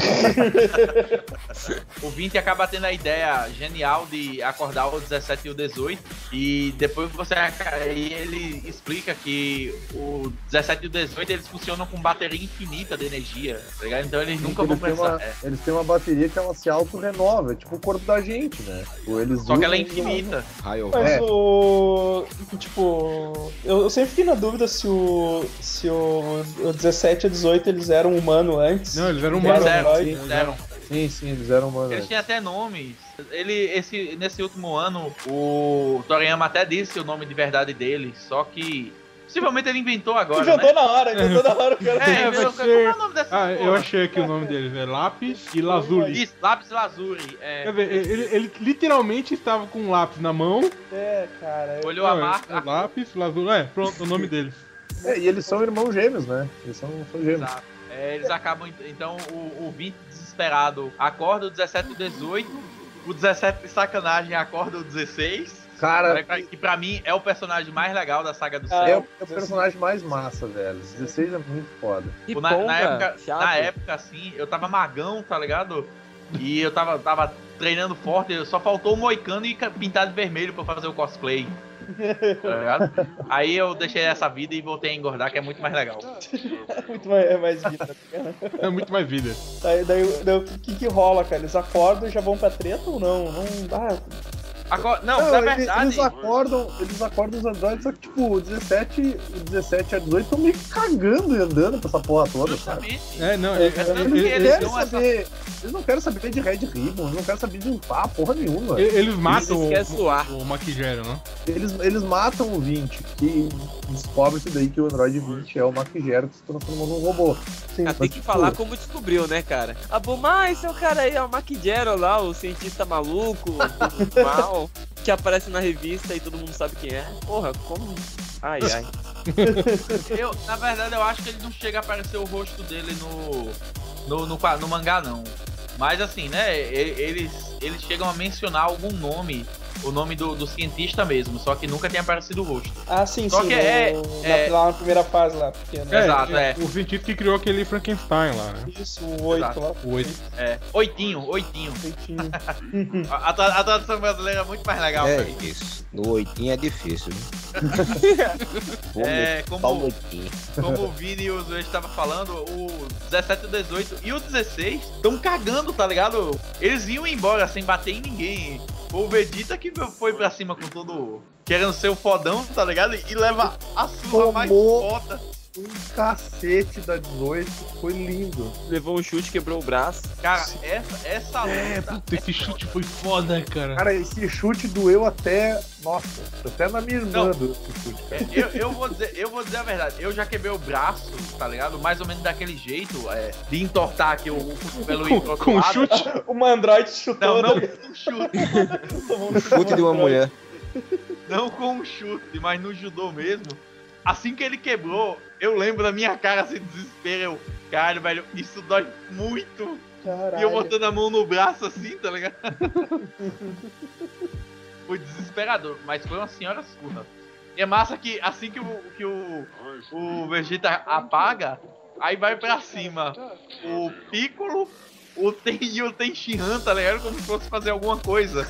O 20 acaba tendo a ideia genial de acordar o 17 e o 18. E depois você aí ele explica que o 17 e o 18 eles funcionam com bateria infinita de energia, tá ligado? Então eles nunca vão eles, têm precisar. uma, é. eles têm uma bateria que ela se auto-renova, é tipo o corpo da gente, né? Ou eles Só que ela é infinita. Raio Mas É. o. Tipo. Eu, eu sempre fiquei na dúvida se o. Se o, o 17 e 18 eles eram humanos antes. Não, eles eram Eles humanos. eram Fizeram, androides. fizeram. Sim, sim, eles eram humanos. Eles têm até nomes. Ele, esse, nesse último ano, o Toriyama até disse o nome de verdade dele, só que possivelmente ele inventou agora, Inventou né? na hora, inventou na hora o cara. É, É, inventou- ser- como é o nome dessa Ah, eu achei aqui o nome deles, é Lápis e Lazuli. Isso, Lápis Lazuri. É, Quer ver, ele, ele literalmente estava com um lápis na mão. É, cara. eu- olhou a Não, é- marca. é lápis, Lazuli. É, pronto, o nome deles. É, e eles são irmãos gêmeos, né? Eles são, são gêmeos. Exato. É, eles acabam, então, o, o 20 desesperado acorda o 17 e o 18. O 17 de sacanagem acorda o 16. Cara, Que pra mim é o personagem mais legal da saga do é céu. o, é o personagem mais massa, velho. 16 é muito foda. Que na, na época, chato. na época, assim, eu tava magão, tá ligado? E eu tava, tava treinando forte, só faltou o moicano e pintar de vermelho pra fazer o cosplay. Tá ligado? Aí eu deixei essa vida e voltei a engordar, que é muito mais legal. Muito mais, é mais vida, cara. É muito mais vida. Daí, daí, daí o que que rola, cara? Eles acordam e já vão pra treta ou não? Não dá. Agora, não, Não, na ele- verdade. eles acordam, eles acordam os androides, só que tipo, o 17, o 17 e a 18 estão meio cagando e andando pra essa porra toda, sabe? Justamente. É, não, É, ele- Eles tanto ele- não que ele- eles querem dão essa- saber. Eles não querem saber de Red Ribbon, eles não querem saber de limpar porra nenhuma. eles matam Eles o, o, o Maquigério, né? Eles, eles matam o 20, que descobre-se daí que o Android 20 é o Maquigero que se transformou num robô. Sim. Ah, tem que falar como descobriu, né, cara? A Buma, esse é o cara aí, é o Maquigero lá, o cientista maluco, do que aparece na revista e todo mundo sabe quem é. Porra, como. Ai, ai. Eu, na verdade, eu acho que ele não chega a aparecer o rosto dele no, no, no, no mangá, não. Mas assim, né? Eles, eles chegam a mencionar algum nome, o nome do, do cientista mesmo, só que nunca tem aparecido o rosto. Ah, sim, Só sim. que é- no- na, é- lá na primeira fase lá, pequeno. Exato, é. O cientista que criou aquele Frankenstein lá, né? Isso, o 8 Exato. lá. O oito. É, oitinho, oitinho. Feitinho. A, a, tra- a tradução brasileira é muito mais legal É isso. No oitinho é difícil. viu? Vou É, como- oitinho. Como o Vini e o Zoe estavam falando, o 17 e o 18 e o 16 estão cagando, tá ligado? Eles iam embora sem bater em ninguém. O Vegeta que foi pra cima com todo. Querendo ser o fodão, tá ligado? E leva a surra mais Tomou. foda. Um cacete da 18, foi lindo. Levou um chute, quebrou o braço. Cara, essa, essa É, luta. puta, esse chute foi foda, cara. Cara, esse chute doeu até. Nossa, até na minha irmã esse chute, cara. Eu, eu, vou dizer, eu vou dizer a verdade, eu já quebrei o braço, tá ligado? Mais ou menos daquele jeito, é, de entortar aqui o, o pro Com, com chute. Uma Android chutou. Não, não né? com chute. Tomou um Chute de uma mulher. Não com um chute, mas no judô mesmo. Assim que ele quebrou, eu lembro da minha cara assim, de desespero. Eu, caralho, velho, isso dói muito. E eu Caralho. botando a mão no braço assim, tá ligado? foi desesperador, mas foi uma senhora surra. E é massa que assim que o, que o, o Vegeta apaga, aí vai pra cima o Piccolo, o Ten e o Tenshinhan, tá ligado? Como se fosse fazer alguma coisa.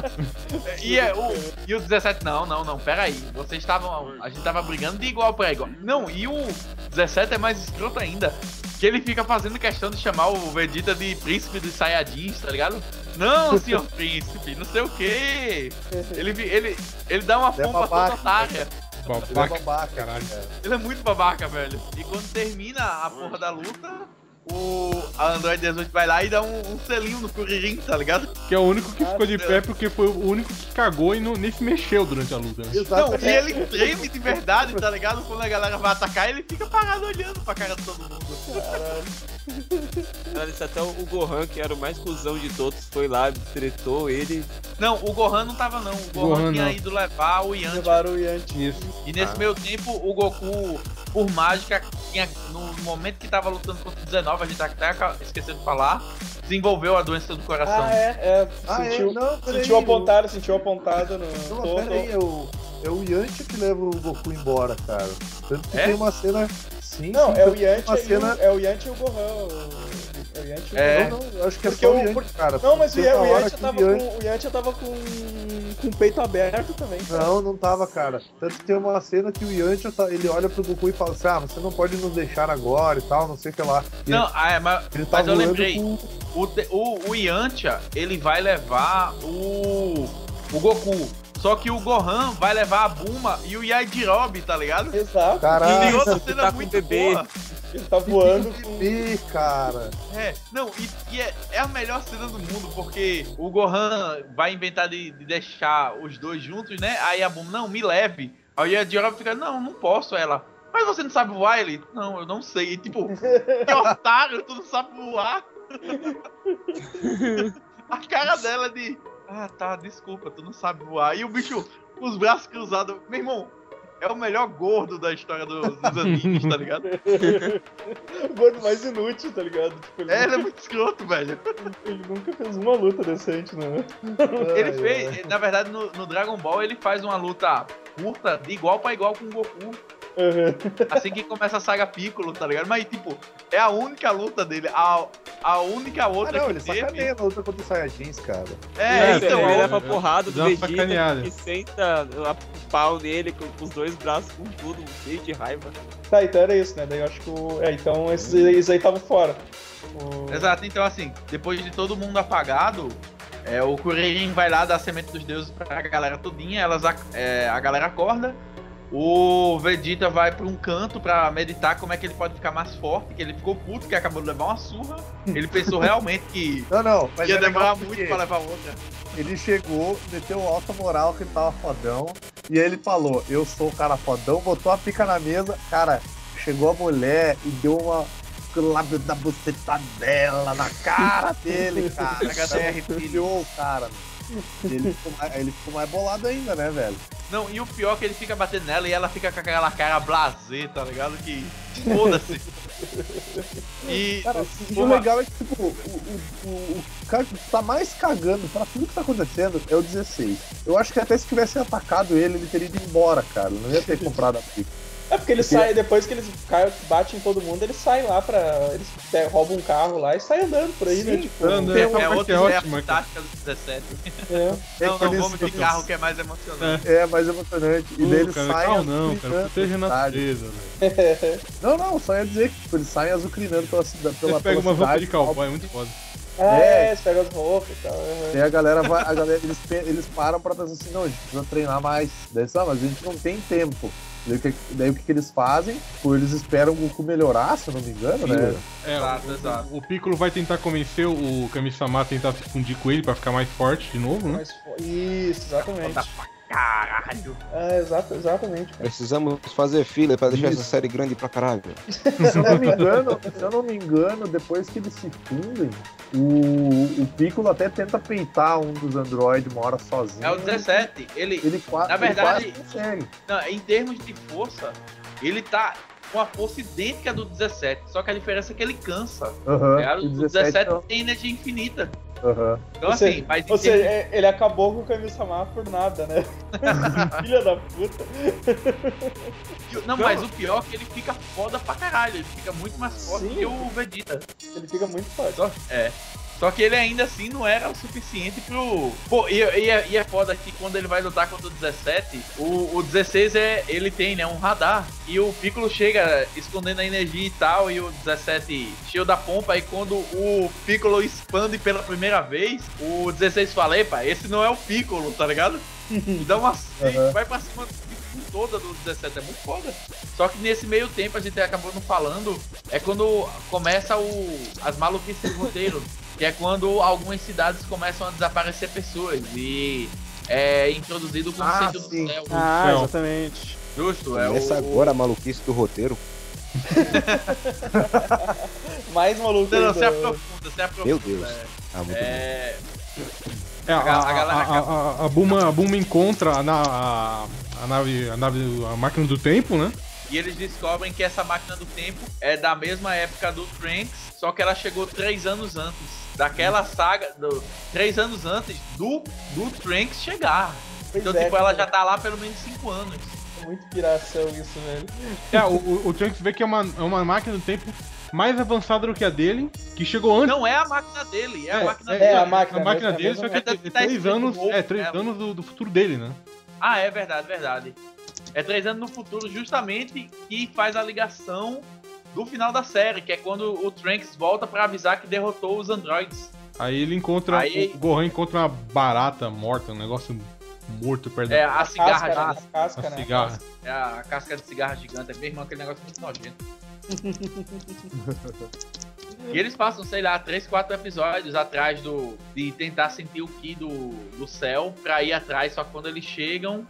e, é, o, e o 17, não, não, não, pera aí. Vocês estavam. A gente tava brigando de igual pra igual. Não, e o 17 é mais escroto ainda. Que ele fica fazendo questão de chamar o Vegeta de príncipe dos Saiyajins, tá ligado? Não, senhor príncipe, não sei o quê. Ele, ele, ele dá uma é pompa babaca. toda otária. Ele é Babaca. babaca, Caralho. cara. Ele é muito babaca, velho. E quando termina a porra da luta, o Android 18 vai lá e dá um, um selinho no Kuririn, tá ligado? Que é o único que ficou de Deus. pé porque foi o único que cagou e não, nem se mexeu durante a luta. Né? Não, e ele treme de verdade, tá ligado? Quando a galera vai atacar, ele fica parado olhando pra cara de todo mundo. Cara, até o Gohan, que era o mais cuzão de todos, foi lá, tretou ele. Não, o Gohan não tava não. O Gohan, Gohan tinha não. ido levar o. Levaram o Yanti. Isso. E nesse meio tempo, o Goku, por mágica, tinha, no momento que tava lutando contra o 19, a gente até esqueceu de falar, desenvolveu a doença do coração. Ah, é, é. Ah, é? sentiu, Não, peraí. sentiu a pontada, sentiu a pontada no. Não, tô- tô- pera aí, é o, é o Yantia que leva o Goku embora, cara. Tanto que É? tem uma cena. Sim, Não, sim, é o Yanti e cena. o, é o Yanti e o Gohan. o- É o Yanti e o É. Gohan. Não, não, acho que é Porque só o o- Yantia, por- cara. Não, mas o, Teve Yan- uma o hora Yanti que tava, o Yantia- com, o Yanti tava com, com o peito aberto também. cara. Não, não tava, cara. Tanto que tem uma cena que o Yantia, tá- ele olha pro Goku e fala assim, ah, você não pode nos deixar agora e tal, não sei o que lá. E Não, ah, é, mas, ele tá mas eu lembrei, com... o, o, o Yantia, ele vai levar o, o Goku. Só que o Gohan vai levar a Buma e o Yajirobe, tá ligado? Exato. E Caralho, tem outra cena tá muito bebê. boa. Ele tá voando com. Ih, cara. É, não, e, e é, é a melhor cena do mundo, porque o Gohan vai inventar de, de deixar os dois juntos, né? Aí a Buma, não, me leve. Aí a Yajirobe fica, não, não posso. Ela, mas você não sabe voar? Ele, não, eu não sei. E, tipo, que otário, tu não sabe voar. a cara dela de, ah, tá, desculpa, tu não sabe voar. E o bicho com os braços cruzados, meu irmão, é o melhor gordo da história dos, dos animes, tá ligado? o gordo mais inútil, tá ligado? Tipo, ele, É, ele é muito escroto, velho. ele nunca fez uma luta decente, né? Ele Ai, fez, na verdade, no, no Dragon Ball, ele faz uma luta curta, de igual pra igual com o Goku. Uhum. Assim que começa a saga Piccolo, tá ligado? Mas, tipo, é a única luta dele. A, a única Ah, outra não, que ele teve. sacaneia na luta contra os Saiyajins, cara. É, É, então, ele é, leva a é, porrada do Vegeta e senta a- o pau nele com, com os dois braços com tudo, cheio de raiva. Tá, então era isso, né? Daí eu acho que o. É, então esses, esses aí estavam fora. O- Exato, então assim, depois de todo mundo apagado, é, o Kuririn vai lá dar a semente dos deuses pra galera todinha, elas, ac- é, a galera acorda, o Vegeta vai pra um canto pra meditar como é que ele pode ficar mais forte, que ele ficou puto, que acabou de levar uma surra, ele pensou realmente que Não, não, mas ia demorar muito pra levar outra. Ele chegou, meteu alta moral que ele tava fodão, e aí ele falou, eu sou o cara fodão, botou a pica na mesa, cara, chegou a mulher e deu uma lábio da buceta dela na cara dele, cara. HDR, Arrepiou o cara. E ele ficou, mais, ele ficou mais bolado ainda, né, velho? Não, e o pior é que ele fica batendo nela e ela fica com aquela cara blasé, tá ligado? Que foda-se. E Cara, o- e o legal é que, tipo, o, o, o, o cara que tá mais cagando pra tudo que tá acontecendo é o 16. Eu acho que até se tivesse atacado ele, ele teria ido embora, cara. Não ia ter comprado a pica. É porque ele Porque- sai, depois que eles caem, batem em todo mundo, ele sai lá pra. Eles roubam um carro lá e sai andando por aí, né? Sim, Tipo, andando. é, essa parte outra é ideia ótima, cara. fantástica do 17. é. Não, É não, eles- vamos de carro que é mais emocionante. É mais emocionante. E daí ele Uh, cara, sai carro não, cara, proteja a natureza, velho. Não, não, só ia dizer que tipo, eles saem azucrinando pela cidade. Pela, Você pega uma roupa de cowboy, é muito foda. É. é, você pega as roupas e tal. aham. Daí a galera vai, a galera, eles, eles param pra pensar assim, não, a gente precisa treinar mais. Daí, eles, "Ah, mas a gente não tem tempo. Daí, o que, daí o que, que eles fazem? Pô, eles esperam o Goku melhorar, se eu não me engano, né? É, Exato, o, exato. o Piccolo vai tentar convencer o Kami-sama a tentar se fundir com ele pra ficar mais forte de novo, né? Isso, exatamente. Caralho. É, exato, exatamente. cara. Precisamos fazer fila pra deixar Isso. essa série grande pra caralho. Se eu não me engano, se eu não me engano, depois que eles se fundem, o, o Piccolo até tenta peitar um dos androides uma hora sozinho. É o 17. Ele, Ele, qua- Na ele verdade- quase consegue. não, em termos de força, ele tá com a força idêntica do 17. Só que a diferença é que ele cansa. E O 17 não. tem energia infinita. Aham. Então Ou seja- assim, mas em Ou seja, termos- é- ele acabou com o Kami-sama por nada, né? Filha da puta. Não, mas o pior é que ele fica foda pra caralho. Ele fica muito mais forte Sim. que o Vegeta. Ele fica muito forte. Só, é. Só que ele ainda assim não era o suficiente pro. Pô, e, e, é- e é foda que quando ele vai lutar contra o 17, o, o 16 é. Ele tem, né? Um radar. E o Piccolo chega escondendo a energia e tal. E o 17 cheio da pompa. E quando o Piccolo expande pela primeira vez, o 16 fala: Epa, esse não é o Piccolo, tá ligado? E dá uma. Aham. Vai pra cima toda do 17, é muito foda. Só que nesse meio tempo a gente acabou não falando, é quando começa o, as maluquices do roteiro, que é quando algumas cidades começam a desaparecer pessoas e é introduzido o conceito Ah, do sim. céu. Ah, Céu. exatamente. Justo, é Começa o, agora a maluquice do roteiro. Mais maluco Não, não, se aprofunda, se aprofunda. Meu Deus. É, Ah, é, É, a, A a a, galera a, a, a Buma, a Buma encontra a, na- a, a nave, a nave, a máquina do tempo, né? e eles descobrem que essa máquina do tempo é da mesma época do Trunks, só que ela chegou três anos antes. Daquela saga, do, três anos antes do, do Trunks chegar. Pois Então, é, tipo, ela já tá lá pelo menos cinco anos. É muito piração isso, velho. É, o, o, o Trunks vê que é uma, é uma máquina do tempo mais avançada do que a dele, que chegou antes. Não é a máquina dele, é, a máquina é dele. a máquina. a máquina é a dele, mesma só que é, máquina. é três escrito anos, Wolf é, três nela. anos do, do futuro dele, né? Ah, é verdade, verdade. É três anos no futuro, justamente que faz a ligação do final da série, que é quando o Trunks volta pra avisar que derrotou os androids. Aí ele encontra, Aí- o Gohan encontra uma barata morta, um negócio morto perto É da a cigarra, Casca, né? gigante, A casca, a né? cigarra. é a casca de cigarra gigante, é mesmo aquele negócio muito nojento. E eles passam, sei lá, três, quatro episódios atrás do. de tentar sentir o Ki do, do céu pra ir atrás, só que quando eles chegam,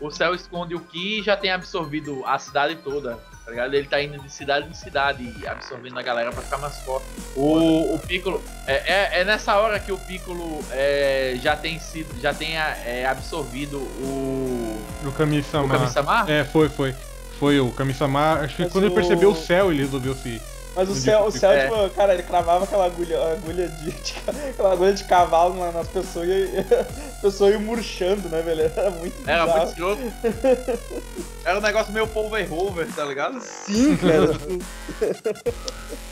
o céu esconde o Ki e já tem absorvido a cidade toda. Tá ligado? Ele tá indo de cidade em cidade, absorvendo a galera pra ficar mais forte. O, o Piccolo. É, é, é nessa hora que o Piccolo é, já tem sido. já tem é, absorvido o. O O Kami-sama. Kami-sama? É, foi, foi. Foi o Kami-sama. Acho que Mas quando ele o- percebeu o céu, ele resolveu se. Mas o céu, o céu É. tipo, cara, ele cravava aquela agulha, agulha de, de- aquela agulha de cavalo na- nas pessoas e a pessoa ia murchando, né, velho? Era muito Era bizarro. muito escroto. Era um negócio meio Power Rover, tá ligado? Sim, cara.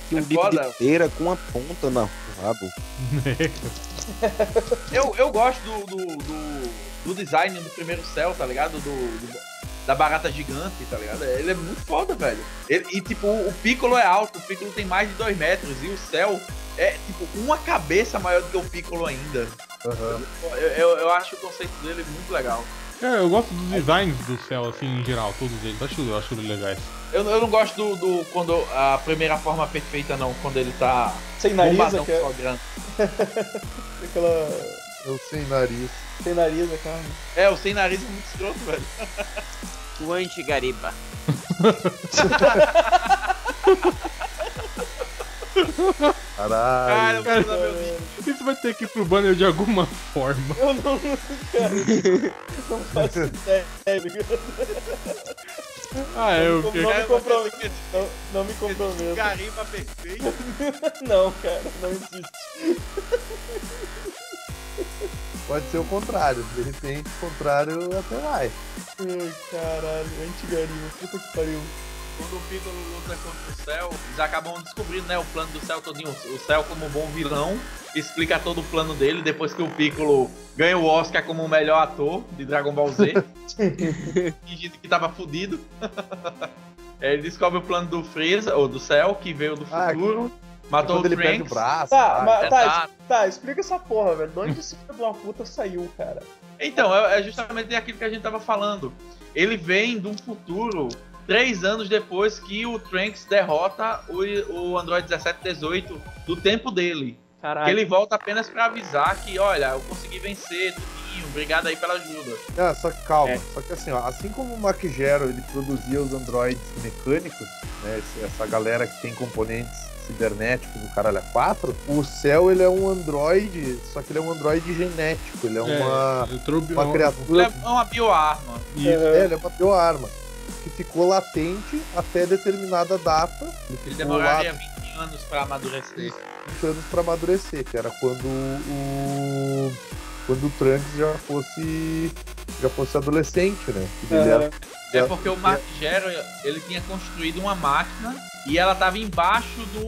Tinha um É bico foda. de pera com uma ponta na- no rabo. Eu, eu gosto do, do, do, do design do primeiro céu, tá ligado? Do, do- da barata gigante, tá ligado? Ele é muito foda, velho. Ele- e tipo, o Piccolo é alto, o Piccolo tem mais de 2 metros e o céu é tipo uma cabeça maior do que o Piccolo ainda. Aham. Eu, eu, eu acho o conceito dele muito legal. É, eu gosto dos designs do céu, assim, em geral, todos eles. Acho, eu acho eles legais. Eu, eu não gosto do, do- quando a primeira forma perfeita, não, quando ele tá Sem nariz, bombadão aquela, só grande. aquela. Eu sem nariz. Sem nariz, aquela. É, o sem nariz é muito escroto, velho. O anti-gariba. Caralho. Cara, eu vou usar meu vídeo. Isso vai ter que ir pro banner de alguma forma. Eu não. Cara, não faço ideia. Ah, eu. Não, não me comprometo. Não, não me comprometo. Gariba perfeito. Não, cara, não existe. Pode ser o contrário. De repente, o contrário até vai. Ai, caralho, antigarinho, puta que pariu. Quando o Piccolo luta contra o Cell, eles acabam descobrindo né, o plano do Cell todinho. O Cell como bom vilão, explica todo o plano dele, depois que o Piccolo ganha o Oscar como o melhor ator de Dragon Ball Z. fingindo que tava fudido. Ele descobre o plano do Freeza, ou do Cell, que veio do Ah, futuro. Matou quando o ele perde o braço. Tá, mas, tá, tá, explica essa porra, velho. De onde esse filho de uma puta saiu, cara? Então, é é justamente aquilo que a gente tava falando. Ele vem de um futuro três anos depois que o Trunks derrota o, o Android 1718 do tempo dele. Caralho. Que ele volta apenas pra avisar que, olha, eu consegui vencer, tudinho, obrigado aí pela ajuda. Ah, só que calma, É. só que assim, ó, assim como o Gero ele produzia os androides mecânicos, né, essa galera que tem componentes cibernéticos do caralho a 4, o Cell ele é um androide, só que ele é um androide genético, ele é uma, entrou uma Ele criatura, é uma bioarma. Isso. é, ele é uma bioarma, que ficou latente até determinada data, ele Ele demoraria lá 20 anos pra amadurecer. 20 anos pra amadurecer, que era quando o quando o Trunks já fosse já fosse adolescente, né? Que ele era É porque o Mark Gero, ele tinha construído uma máquina e ela tava embaixo do,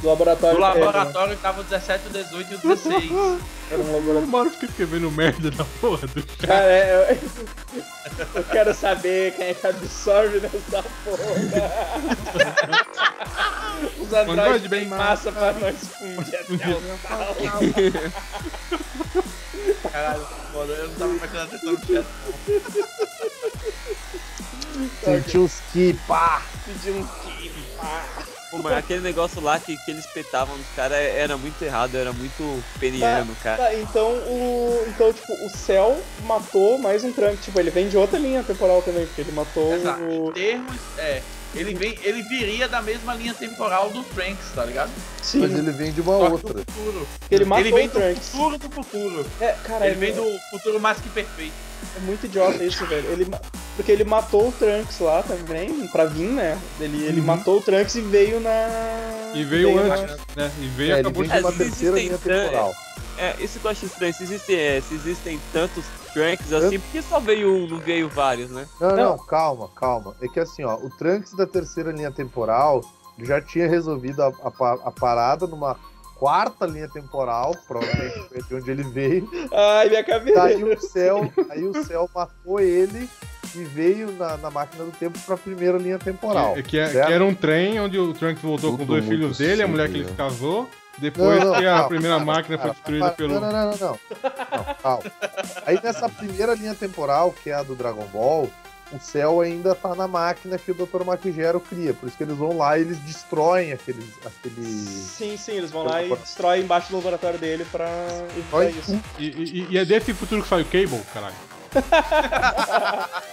Do laboratório. do né? laboratório que tava o 17, o 18 e o 16. Era um O laboratório. Mauro fica escrevendo merda na porra do. Cara, é, eu, eu quero saber quem é que absorve nessa porra. Os Android androides bem massa pra nós fundir até o tal. Caralho, foda, eu não tava prestando atenção no chat. Sentiu os que pá, Pedir um kibe, pá. Pô, mas aquele negócio lá que, que eles petavam nos caras era muito errado, era muito peniano, cara. Tá, então o. Então, tipo, o Cell matou mais um Trunks. Tipo, ele vem de outra linha temporal também, porque ele matou Exato. Em o. termos, é. Ele, vem, ele viria da mesma linha temporal do Trunks, tá ligado? Sim, mas ele vem de uma outra. do futuro. ele matou ele vem o do Trunks. futuro do futuro. É, cara, Ele é, vem do futuro mais que perfeito. é muito idiota isso, velho. Ele, porque ele matou o Trunks lá também, pra vir, né? Ele, ele Uhum. matou o Trunks e veio na. E veio na- antes, né? E veio É, ele acabou vem de... uma terceira linha temporal. É, isso que eu acho estranho. Se existem, é, se existem tantos Trunks assim, por que só veio um, não veio vários, né? Não, não, Não. calma, calma. É que assim, ó, o Trunks da terceira linha temporal já tinha resolvido a, a a parada numa quarta linha temporal, provavelmente foi de onde ele veio. Ai, minha cabeça. Daí o céu, aí o céu matou ele e veio na, na máquina do tempo pra primeira linha temporal. É, que, é- que era um trem onde o Trunks voltou com Tudo dois muito filhos dele, a mulher que ele se casou. Depois Não, não, que a calma, primeira calma, máquina foi calma, destruída pelo. Não, não, não, não. Não, calma. Aí nessa primeira linha temporal, que é a do Dragon Ball, o céu ainda tá na máquina que o Dr. Makigero cria. Por isso que eles vão lá e eles destroem aqueles. aqueles... Sim, sim, eles vão lá e destroem embaixo do laboratório dele pra evitar isso. E, e- e é desse futuro que sai o Cable, caralho.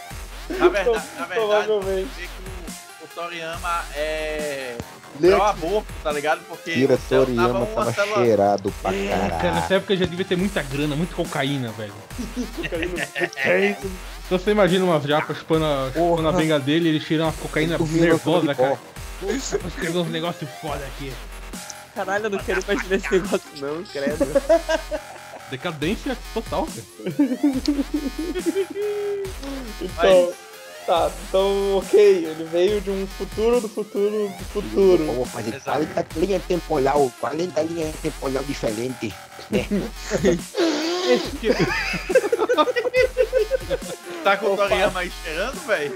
Na verdade, na verdade, Provavelmente. Toriyama é. Pro aqui. aborto, tá ligado? Porque Tira o céu tava Toriyama tava célula. cheirado pra É, cara, nessa caralho. época já devia ter muita grana, muita cocaína, velho. É Então você imagina umas japas chupando a, chupando a benga dele e ele cheirando uma cocaína nervosa, cara. escrever uns negócios foda aqui. Caralho, eu não quero imaginar esse negócio não, credo. Decadência total, cara. Então, tá, então, ok, ele veio de um futuro do futuro do futuro. Vamos fazer Exato. 40 linhas temporal, 40 linhas temporal diferentes. Tá com o Toriyama aí cheirando, velho?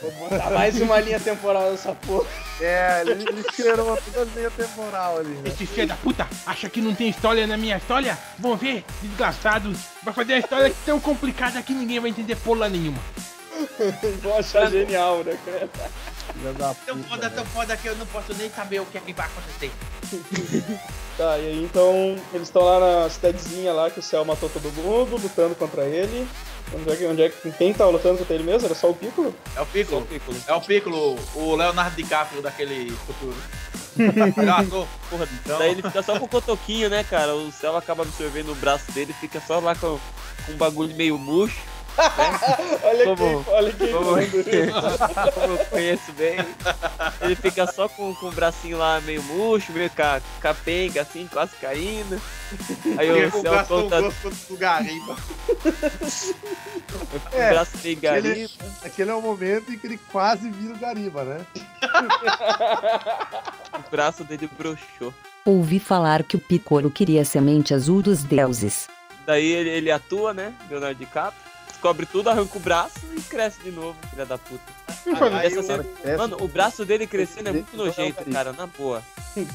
Vou botar mais uma linha temporal nessa porra. É, eles, eles criaram uma toda linha temporal ali, né? Esse filho da puta acha que não tem história na minha história? Vão ver, desgraçado. Vai fazer a história tão complicada que ninguém vai entender porra nenhuma. Vou achar genial, né, cara? Filha da Tão foda, tão foda que eu não posso nem saber o que é que vai acontecer. Tá, e aí então eles estão lá na cidadezinha lá que o céu matou todo mundo, lutando contra ele. Onde é que, onde é que quem tava lutando contra ele mesmo? Era só o Piccolo? É o Piccolo. É o Piccolo, o Leonardo DiCaprio daquele futuro. Porra, Então- daí ele fica só com o cotoquinho, né, cara? O céu acaba absorvendo o braço dele e fica só lá com, com um bagulho meio murcho. Olha Como- quem, olha quem como-. Como eu conheço bem. Ele fica só com, com o bracinho lá meio murcho, meio ca- capenga, assim, quase caindo. Aí Porque o braço conta do Gariba. com É, o braço meio Aquele, garimpo. aquele é o momento em que ele quase vira o Gariba, né? O braço dele broxou. Ouvi falar que o Piccolo queria a semente azul dos deuses. Daí ele, ele atua, né? Leonardo DiCaprio. Descobre tudo, arranca o braço e cresce de novo, filha da puta. Essa cena- Cresce, Mano, o braço dele crescendo é muito nojento, cara, na boa.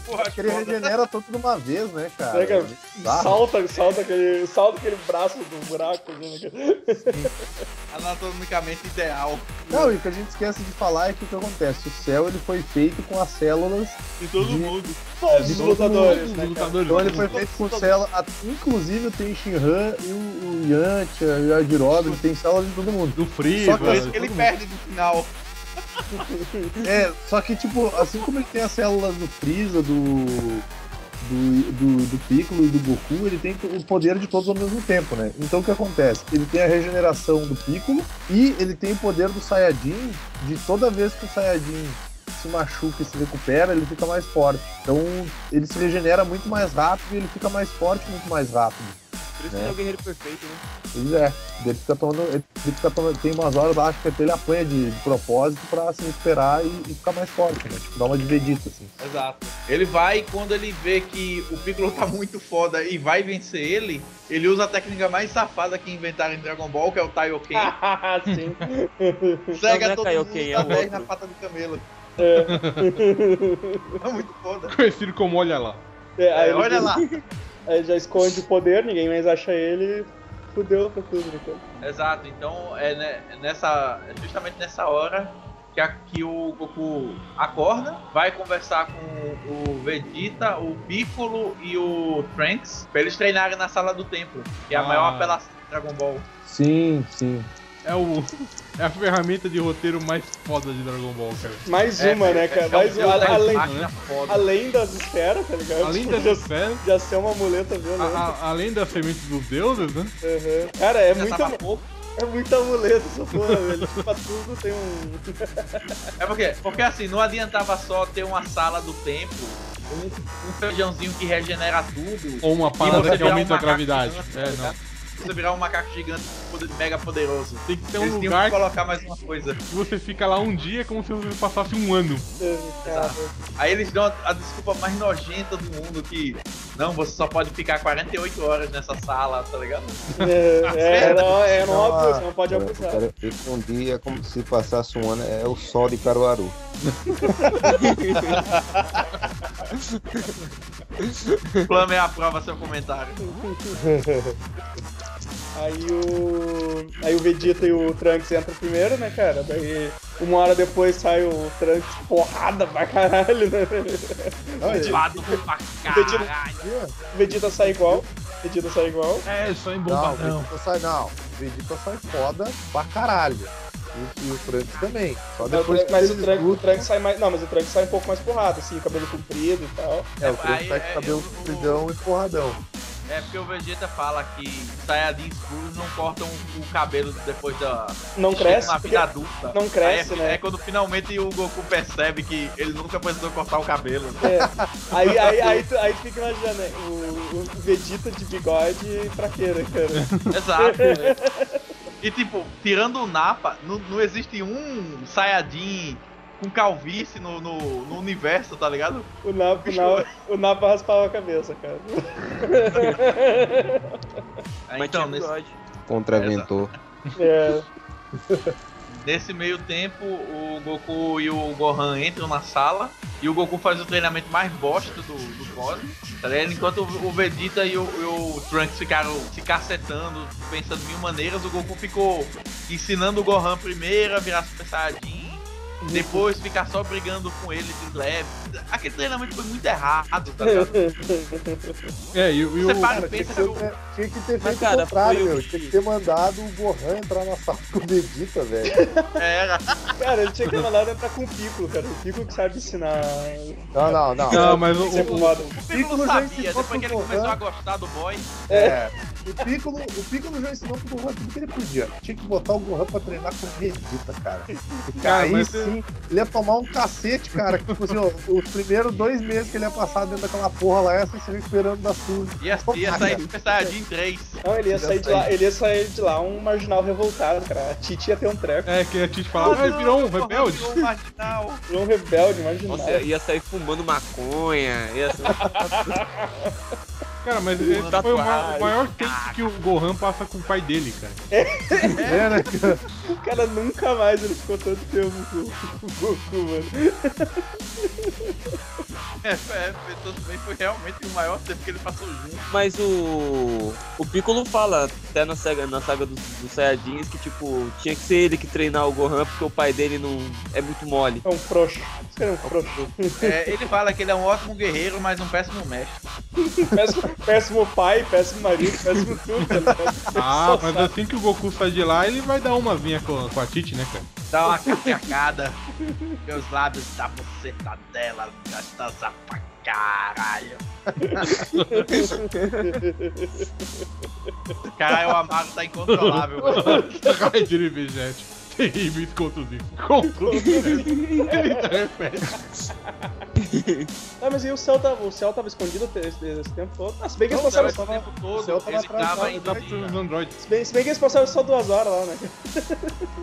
Porra, que ele foda. regenera tudo de uma vez, né, cara? Né, cara? É. Salta, salta aquele, salta aquele braço do buraco. Né, cara? Anatomicamente ideal. Não, e o que a gente esquece de falar é que o que acontece? O céu ele foi feito com as células De todo De- mundo. Todos os lutadores, Os né, lutadores. Então ele foi feito com células, inclusive tem Shinran e o, o Yantia e o tem células de todo mundo. Do Freeza. Só que Por isso que ele todo perde no final. É, só que tipo, assim como ele tem as células do Freeza, do, do, do, do Piccolo e do Goku, ele tem o poder de todos ao mesmo tempo, né? Então o que acontece? Ele tem a regeneração do Piccolo e ele tem o poder do Saiyajin de toda vez que o Saiyajin se machuca e se recupera, ele fica mais forte. Então ele se regenera muito mais rápido e ele fica mais forte muito mais rápido. Por isso É. que ele é o guerreiro perfeito, né? Pois é, ele fica tomando. Ele fica tomando. Tem umas horas lá, acho que até ele apanha de, de propósito pra se recuperar e, e ficar mais forte, né? Tipo, dá uma de Vegeta, assim. Exato. Ele vai e quando ele vê que o Piccolo tá muito foda e vai vencer ele, ele usa a técnica mais safada que inventaram em Dragon Ball, que é o Taioken. Ah, sim. Cega é todo Kaioken, mundo é na pata do camelo. É. É muito foda. Conhecido como Olha Lá. É, É, ele olha lá. Aí já esconde o poder, ninguém mais acha ele. Fudeu pra tudo, né, cara? Exato, então é ne- nessa, é justamente nessa hora que, a- que o Goku acorda, vai conversar com o Vegeta, o Piccolo e o Trunks pra eles treinarem na sala do templo, que é a Ah. maior apelação de Dragon Ball. Sim, sim. É, o, é a ferramenta de roteiro mais foda de Dragon Ball, cara. Mais É, uma, né, é, cara? é Mais uma. da Além, foda. além das esferas, tá ligado? Além Tipo, das já, esferas, já ser uma muleta a- violenta. a- além das sementes dos deuses, né? Uhum. Cara, é Já muita, tava pouco. é muita muleta essa porra, velho. Pra tudo tem um. É porque, porque assim, não adiantava só ter uma sala do templo, um, um feijãozinho que regenera tudo, Ou uma parada que um aumenta a gravidade. É, tá não. Você virar um macaco gigante mega poderoso. Tem que ter um Eles lugar que colocar mais uma coisa. que você fica lá um dia como se você passasse um ano. Cara, Aí eles dão a, a desculpa mais nojenta do mundo que não, você só pode ficar 48 horas nessa sala, tá ligado? é, é, não, é Não, óbvio, você não pode abusar. cara, esse um dia é como se passasse um ano, é o sol de Caruaru. Flame aprova seu comentário. Aí o. Aí o Vegeta e o Trunks entram primeiro, né, cara? Daí uma hora depois sai o Trunks porrada pra caralho, né? Lado pra caralho. O Vegeta sai igual. Vegeta sai igual. É, só Não, o embombadão. Vegeta sai, não. Vegeta sai foda pra caralho. E, e o Trunks também. Só depois que mas o Trunks, o Trunks sai mais. Não, mas o Trunks sai um pouco mais porrada, assim, cabelo comprido e tal. é, o Trunks Aí, sai é, com cabelo compridão e porradão. É porque o Vegeta fala que Saiyajins puros não cortam o cabelo depois da. Não cresce, Na vida adulta. não cresce, é, né? É quando finalmente o Goku percebe que ele nunca precisou cortar o cabelo. É. Aí, aí, aí, tu, aí tu fica imaginando, né? O, o Vegeta de bigode né, cara? Exato. e tipo, tirando o Napa, não, não existe um Saiyajin com calvície no, no, no universo, tá ligado? O Napa, o Napa, o Napa raspava a cabeça, cara. Mas então, nesse. Contraventor. É. nesse meio tempo, o Goku e o Gohan entram na sala e o Goku faz o treinamento mais bosta do, do Cosmos, tá? Enquanto o Vegeta e o, e o Trunks ficaram se cacetando, pensando mil maneiras, o Goku ficou ensinando o Gohan primeiro a virar Super Saiyajin, depois ficar só brigando com ele de leve. Aquele treinamento foi muito errado, tá ligado? É, e, o- e Você o. para e Cara, tinha que, pensa que o ter, tinha que ter Mas, feito cara, o contrário, o meu. Tinha que ter mandado o Gohan entrar na sala com o Vegeta, velho. era. Cara, ele tinha que mandar entrar com o Piccolo, cara. O Piccolo que sabe ensinar. Não, não, não. Não, mas o, o- foda. O Piccolo sabia, depois que ele começou a gostar do boy. É. O Piccolo, o Piccolo já ensinou pro Gohan tudo que ele podia. Tinha que botar o Gohan pra treinar com o Vegeta, cara. Cara, aí mas sim, ele ia tomar um cacete, cara. Que, tipo assim, ó, os primeiros dois meses que ele ia passar dentro daquela porra lá, ia se recuperando da surra. Ia, ia sair Super Saiyajin 3. Não, ele ia sair de lá, ele ia sair de lá um marginal revoltado, cara. A Titi ia ter um treco. é que a Tite falava, ah, ele virou um rebelde. Virou um marginal. Virou um rebelde, marginal. Nossa, ia sair fumando maconha, ia ser... Cara, mas esse foi o maior, o maior tempo que o Gohan passa com o pai dele, cara. É, né, cara? O cara nunca mais ele ficou tanto tempo com o Goku, mano. É, é, pensou bem, foi realmente o maior tempo que ele passou junto. Mas o. O Piccolo fala até na saga, na saga dos, dos Saiyajins que, tipo, tinha que ser ele que treinar o Gohan porque o pai dele não é muito mole. É um frouxo. Cara é um. É, ele fala que ele é um ótimo guerreiro, mas um péssimo mestre. péssimo, péssimo pai, péssimo marido, péssimo tudo. ligado? Ah, mas assim que o Goku sai de lá, ele vai dar umazinha com, com a Titi, né, cara? Dá uma cacacada. Meus lábios da buceta dela, gostosa pra caralho. Caralho, o Amaro tá incontrolável. Raio de Vegete. Terríveis contos isso. Contos Ele repete. Ah, mas e o céu tava, o céu tava escondido esse, esse tempo todo? Ah, se bem que eles Não, passaram só. tempo todo, céu tava pros androides. Se bem, se bem que eles passaram só duas horas lá, né?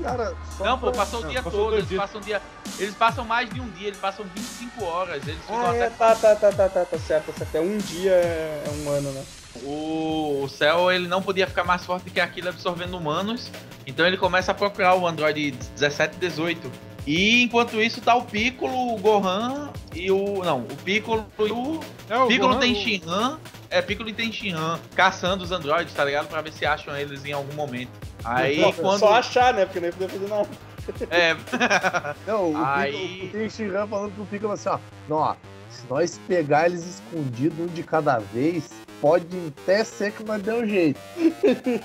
Cara, só Não, pô, passou o dia passou todo, eles dias. passam um dia. Eles passam mais de um dia, eles passam 25 horas. Eles ficam Ah, até é, tá, tá, tá, tá, tá, tá certo, tá certo. É um dia, é um ano, né? O, o Cell ele não podia ficar mais forte que aquilo absorvendo humanos, então ele começa a procurar o Android 17 e 18. E enquanto isso tá o Piccolo, o Gohan e o. Não, o Piccolo e o. É, o Piccolo Gohan, tem Shinhan. É, Piccolo e tem Shinhan caçando os androides, tá ligado? Pra ver se acham eles em algum momento. Aí Só- quando. Só achar, né? Porque nem podia fazer nada. É, Não, o Aí- Piccolo, tem o Shinran falando pro Piccolo assim, ó. Não, ó, se nós pegar eles escondidos um de cada vez, pode até ser que nós dê um jeito.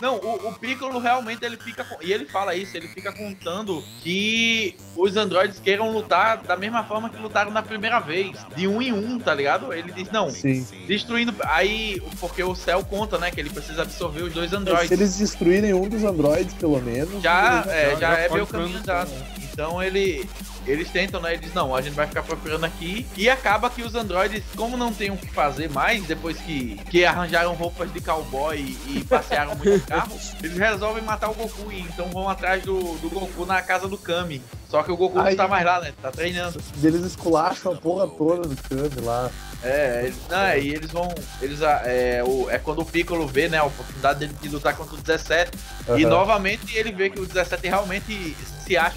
Não, o, o Piccolo realmente ele fica. E ele fala isso, ele fica contando que os androides queiram lutar da mesma forma que lutaram na primeira vez. De um em um, tá ligado? Ele diz, não, Sim. destruindo. Aí, porque o céu conta, né? Que ele precisa absorver os dois Se androides. eles destruírem um dos androides, pelo menos. Já, é, já- já já é meio caminho ficar andado. Então ele. Eles tentam, né? Eles não, a gente vai ficar procurando aqui. E acaba que os androides, como não tem o que fazer mais, depois que, que arranjaram roupas de cowboy e, e passearam muito carro, eles resolvem matar o Goku. E então vão atrás do, do Goku na casa do Kami. Só que o Goku Aí- não tá mais lá, né? Tá treinando. Eles esculacham a porra toda do Kami lá. É, eles, não, é, e eles vão. Eles, ah, é, o, é quando o Piccolo vê, né, a oportunidade dele de lutar contra o 17. E Aham. novamente ele vê que o 17 realmente se acha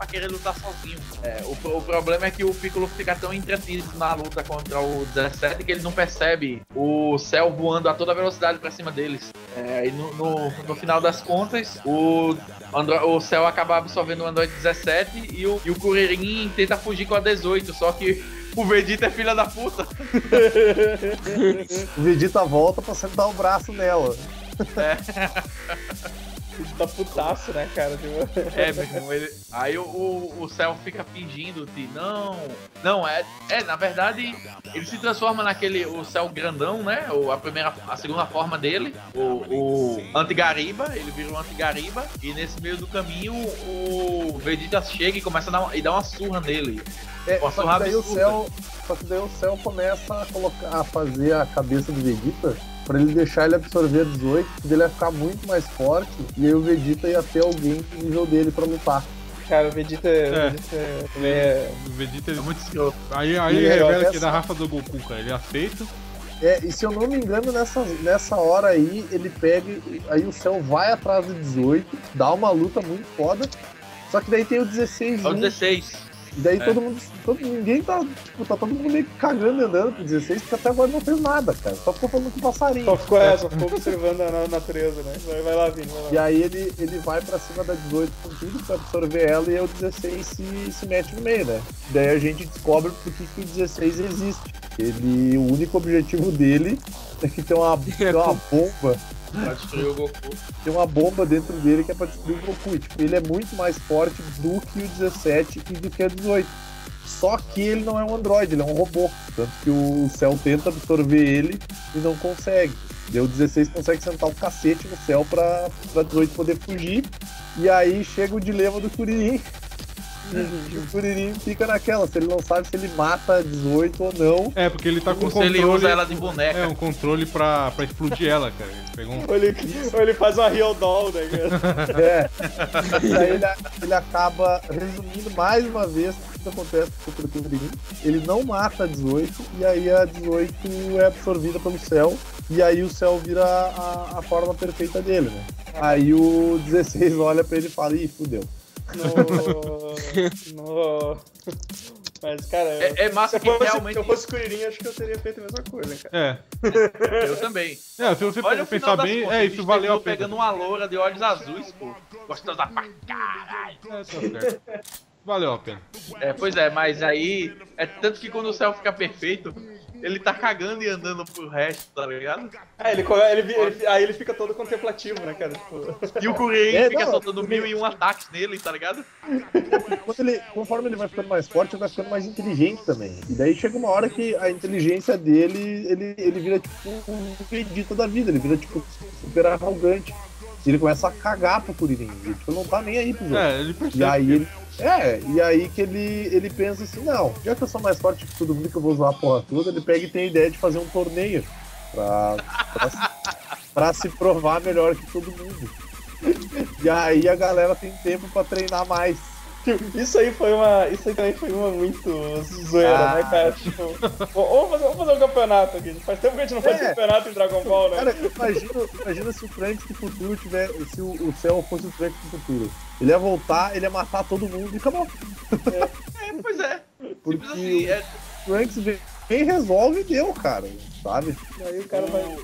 pra querer lutar sozinho. É, o, o problema é que o Piccolo fica tão entretido na luta contra o 17 que ele não percebe o céu voando a toda velocidade pra cima deles. É, e no, no, no final das contas, o, Andro- o céu acaba absorvendo o Android 17 e o, e o Kuririn tenta fugir com a 18, só que o Vegeta é filha da puta. O Vegeta volta pra sentar o braço nela. Ele tá putaço, né, cara? Tipo, É, meu irmão, ele... aí o, o, o Cell fica fingindo de não. Não, é. É, na verdade, ele se transforma naquele. O Cell grandão, né? O, a primeira, a segunda forma dele, o, o Antigariba, ele vira um Antigariba, e nesse meio do caminho o Vegeta chega e começa a dar uma, e dá uma surra nele. É, Uma só, surra que daí o absurda. céu, só que daí o céu começa a, colocar, a fazer a cabeça do Vegeta pra ele deixar ele absorver 18, porque ele ia ficar muito mais forte e aí o Vegeta ia ter alguém no nível dele pra lutar. cara, o Vegeta, É. o Vegeta é. O Vegeta, ele... Muito escroto. Aí, aí E ele é, revela que é da só. raça do Goku, cara. Ele aceita. É, e se eu não me engano, nessa, nessa hora aí, ele pega. Aí o céu vai atrás do 18, dá uma luta muito foda. Só que daí tem o 16 É o 16. E daí É. todo mundo. Todo, ninguém tá. Tipo, tá todo mundo meio que cagando e andando pro 16, porque até agora não fez nada, cara. Só ficou falando com passarinho. Só ficou, é, só ficou observando a na- natureza, né? Vai, vai lá, Vini, vai lá. E aí ele, ele vai pra cima da 18 com tudo pra absorver ela e aí o 16 se, se mete no meio, né? Daí a gente descobre por que, que o 16 existe. Ele, o único objetivo dele é que tem uma, tem uma bomba, Pra destruir o Goku. tem uma bomba dentro dele que é pra destruir o Goku. Tipo, ele é muito mais forte do que o 17 e do que o 18. Só que ele não é um androide, ele é um robô. Tanto que o Cell tenta absorver ele e não consegue. O 16 consegue sentar o cacete no céu pra, pra 18 poder fugir. E aí chega o dilema do Kuririn. E o Kuririn fica naquela, se ele não sabe se ele mata a 18 ou não. É, porque ele tá com Se ele controle. usa ela de boneca. É, um controle pra, pra explodir ela, cara. Ele pegou um. Ou ele, ou ele faz uma real doll, né, cara? É. E aí ele, ele acaba resumindo mais uma vez que acontece com o Kuririn. Ele não mata a 18, e aí a 18 é absorvida pelo céu, e aí o céu vira a, a forma perfeita dele, né? Aí o 16 olha pra ele e fala, ih, fudeu. No... no... Mas, cara, É, é massa se que eu fosse, realmente. se eu fosse Kuririn, acho que eu teria feito a mesma coisa, cara. É. Eu também. É, se você Olha pensar bem, contas, é, isso valeu a pena. pegando uma loura de olhos azuis, pô. Gostosa pra caralho. É, tá certo. Valeu a pena. É, pois é, mas aí. É tanto que quando o céu fica perfeito, ele tá cagando e andando pro resto, tá ligado? Ah, ele, ele, ele- aí ele fica todo contemplativo, né, cara? Tipo, E o Kuririn É, fica não, soltando mil e um ataques nele, tá ligado? Quando ele, conforme ele vai ficando mais forte, ele vai ficando mais inteligente também. E daí chega uma hora que a inteligência dele, ele, ele vira tipo um Vegeta da vida, ele vira tipo super arrogante. E ele começa a cagar pro Kuririn. Ele tipo, não tá nem aí pro jogo. É, ele percebe. E aí ele. É, e aí que ele, ele pensa assim, não, já que eu sou mais forte que todo mundo que eu vou usar a porra toda, ele pega e tem a ideia de fazer um torneio pra, pra, pra se provar melhor que todo mundo. E aí a galera tem tempo pra treinar mais. Isso aí foi uma. Isso aí também foi uma muito zoeira, Ah. né, cara? Tipo, vamos, fazer, vamos fazer um campeonato aqui. Faz tempo que a gente não faz É. campeonato em Dragon Ball, né? Cara, imagina, imagina se o Trunks do futuro tiver. Se o, o céu fosse o Trunks do futuro. Ele ia voltar, ele ia matar todo mundo e acabou. É, pois é. Porque Simples assim, é, o Trunks vem, vem, resolve e deu, cara. Sabe? Aí o cara vai.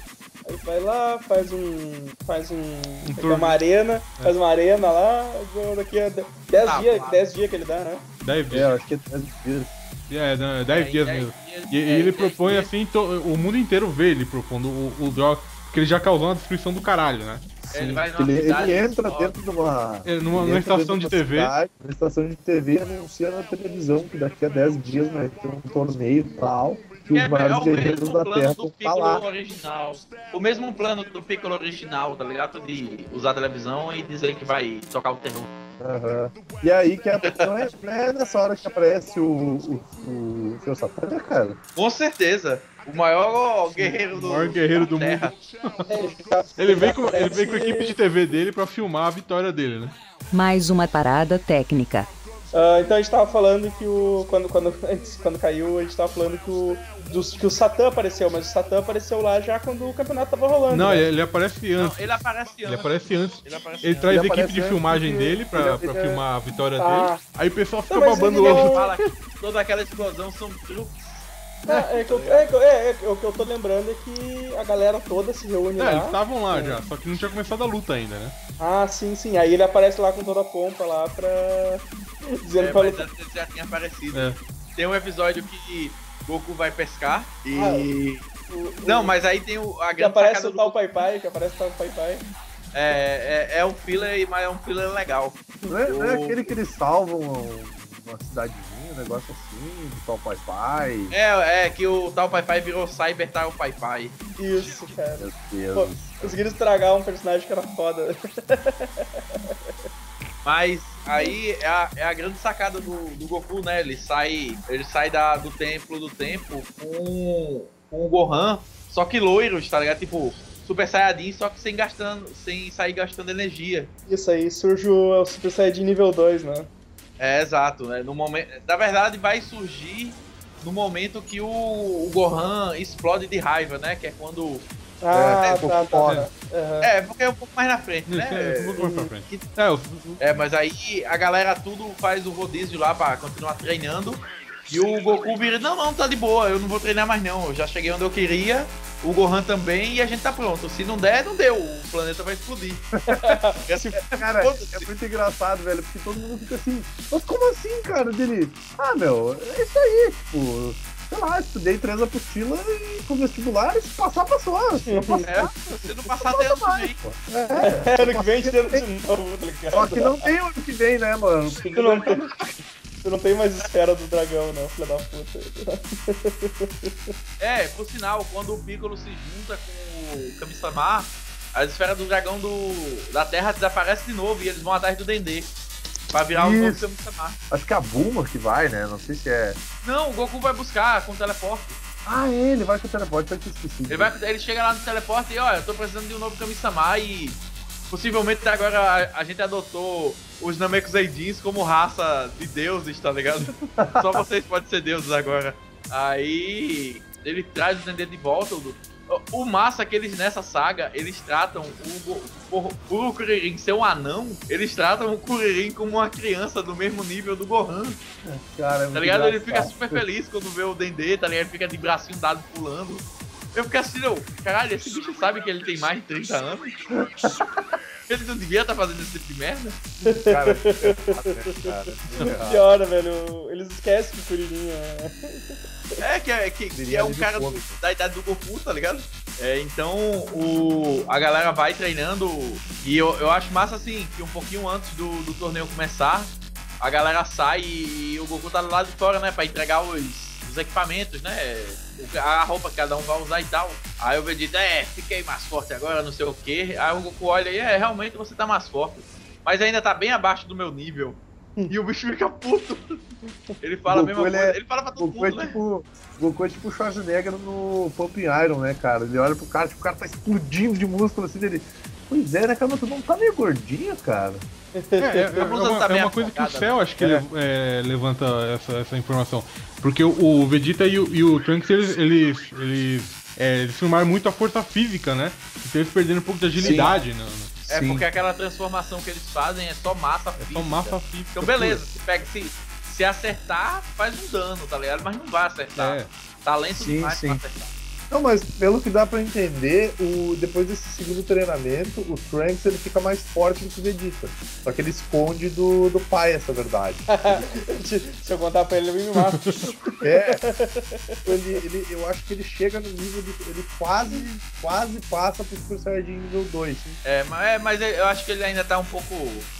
Aí vai lá, faz um. Faz um. torneio. uma arena, faz uma arena lá, daqui a 10 Ah, dias, claro. 10 dias que ele dá, né? 10 É, dias. eu acho que é 10 dias. É, não, é 10 é, dias é, mesmo. é, E, e é, ele é, propõe é, assim, to- o mundo inteiro vê ele propondo o, o Drock, que ele já causou uma destruição do caralho, né? Ele vai Ele, ele entra só. dentro de uma. É, numa- ele numa estação de TV. cidade, Uma estação de TV anuncia na televisão que daqui a 10 dias vai ter um torneio e tal. Que os é, é maiores o guerreiros mesmo da plano Terra do falar. original. O mesmo plano do Piccolo original, tá ligado? De usar a televisão e dizer que vai tocar o terror. Aham. E aí que é, não, é, é nessa hora que aparece o, o, o seu Satã, cara? Com certeza. O maior guerreiro do, O maior guerreiro do Terra. Ele vem, com, ele vem com a equipe de TV dele pra filmar a vitória dele, né? Mais uma parada técnica. Ah, então a gente tava falando que o. Quando, quando, antes, quando caiu, a gente tava falando que o. dos- que o Satã apareceu, mas o Satã apareceu lá já quando o campeonato tava rolando. Não, né? ele, ele aparece Não, antes. ele aparece antes. Ele aparece antes. Ele aparece Ele antes. traz Ele a equipe de filmagem porque dele pra, ele- pra é- filmar a vitória Ah. dele. Aí o pessoal fica Não, babando o não- ovo. Que toda aquela explosão são truques. Ah, é, que eu, é, que eu- é, é que o que eu tô lembrando é que a galera toda se reúne É, lá. eles estavam lá já, só que não tinha começado a luta ainda, né? Ah, sim, sim. Aí ele aparece lá com toda a pompa lá pra. Dizendo É, pra lutar. já tinha aparecido. É. Tem um episódio que Goku vai pescar e. Ah, O- o- Não, mas aí tem o, a Que grande aparece sacada o do tal Pai Pai, que aparece o tal Pai Pai. É, é, é um filler, mas é um filler legal. Não é, não é O- aquele que eles salvam uma cidadezinha, um negócio assim, de tal pai pai. É, é que o tal Pai Pai virou Cyber Tal Pai Pai. Isso, cara. Meu Deus. Pô, conseguiram estragar um personagem que era foda. Mas aí é a, é a grande sacada do, do Goku, né? Ele sai, ele sai da, do templo do tempo com, com o Gohan, só que loiros, tá ligado? Tipo, Super Saiyajin, só que sem, gastando, sem sair gastando energia. Isso aí, surge o, o Super Saiyajin nível 2, né? É, exato, né? No momento, na verdade, vai surgir no momento que o, o Gohan explode de raiva, né? Que é quando. Ah, É, tá, pouco tá, tá. Aham. É, porque é um pouco mais na frente, né? é, um pouco mais pra frente. É, É, mas aí a galera tudo faz o rodízio lá pra continuar treinando. E o Goku vira, não, não, tá de boa, eu não vou treinar mais não, eu já cheguei onde eu queria, o Gohan também e a gente tá pronto. Se não der, não deu, o planeta vai explodir. Cara, é muito engraçado, velho, porque todo mundo fica assim, mas como assim, cara? Dele, ah, meu, é isso aí, tipo, sei lá, estudei três apostilas e com vestibular, se passar, passou. Se não passar, É, se não passar é. Ano que vem a gente tenta de novo, tá ligado? Só que não tem ano que vem, né, mano? Tu não, tem, tu não tem mais esfera do dragão, não, filha da puta. É, por sinal, quando o Piccolo se junta com o Kami-sama, a esfera do dragão do, da Terra desaparece de novo e eles vão atrás do Dendê. Pra virar o novo Isso. Kami-sama. Acho que é a Bulma que vai, né? Não sei se é. Não, o Goku vai buscar com o teleporte. Ah, é, ele vai com o teleporte, eu tinha esquecido. Ele, vai, ele chega lá no teleporte e olha, eu tô precisando de um novo Kami-sama e possivelmente agora a, a gente adotou os Namekuseidins como raça de deuses, tá ligado? Só vocês podem ser deuses agora. Aí ele traz o Dendê de volta. O, o massa é que eles nessa saga, eles tratam o, por, por o Kuririn ser um anão, eles tratam o Kuririn como uma criança do mesmo nível do Gohan. Cara, é Tá ligado? Ele engraçado. fica super feliz quando vê o Dendê, tá ligado? Ele fica de bracinho dado pulando. Eu fico assim, não, caralho, esse bicho sabe que ele tem mais de 30 anos? Ele não devia estar fazendo esse tipo de merda? Cara, é né, cara? Pior, velho. Eles esquecem que o Kuririn é. É, que é, que, que é um cara do- da idade do Goku, tá ligado? É, então o, a galera vai treinando e eu, eu acho massa assim, que um pouquinho antes do, do torneio começar, a galera sai e, e o Goku tá do lado de fora, né? Pra entregar os, os equipamentos, né? A roupa que cada um vai usar e tal. Aí o Vegeta, é, fiquei mais forte agora, não sei o que. Aí o Goku olha e é, realmente você tá mais forte. Mas ainda tá bem abaixo do meu nível. E o bicho fica puto. Ele fala a Goku, mesma ele coisa. é- Ele fala pra todo Goku é mundo, né? tipo. Goku é tipo o Schwarzenegger no Pumping Iron, né, cara? Ele olha pro cara, tipo, o cara tá explodindo de músculo assim dele. Pois é, né, cara? Mas tu não tá meio gordinho, cara? É, é, é uma, é uma coisa que o Cell acho que É. ele, é, levanta essa, essa informação. Porque o, o Vegeta e o, e o Trunks, eles, eles, eles, é, eles filmaram muito a força física, né? Então eles perderam um pouco de agilidade. Né? É Sim. porque aquela transformação que eles fazem é só massa É física. só massa física. Então beleza, se pega se, se acertar, faz um dano, tá ligado? Mas não vai acertar. É. Talento Sim, demais sim. pra acertar. Não, mas pelo que dá pra entender, o, depois desse segundo treinamento, o Trunks ele fica mais forte do que o Vegeta. Só que ele esconde do, do pai essa verdade. Se eu contar pra ele, ele me mata. É. Ele, ele, eu acho que ele chega no nível de. Ele quase, quase passa pro Super Saiyajin nível 2. É, mas, é, mas eu acho que ele ainda tá um pouco.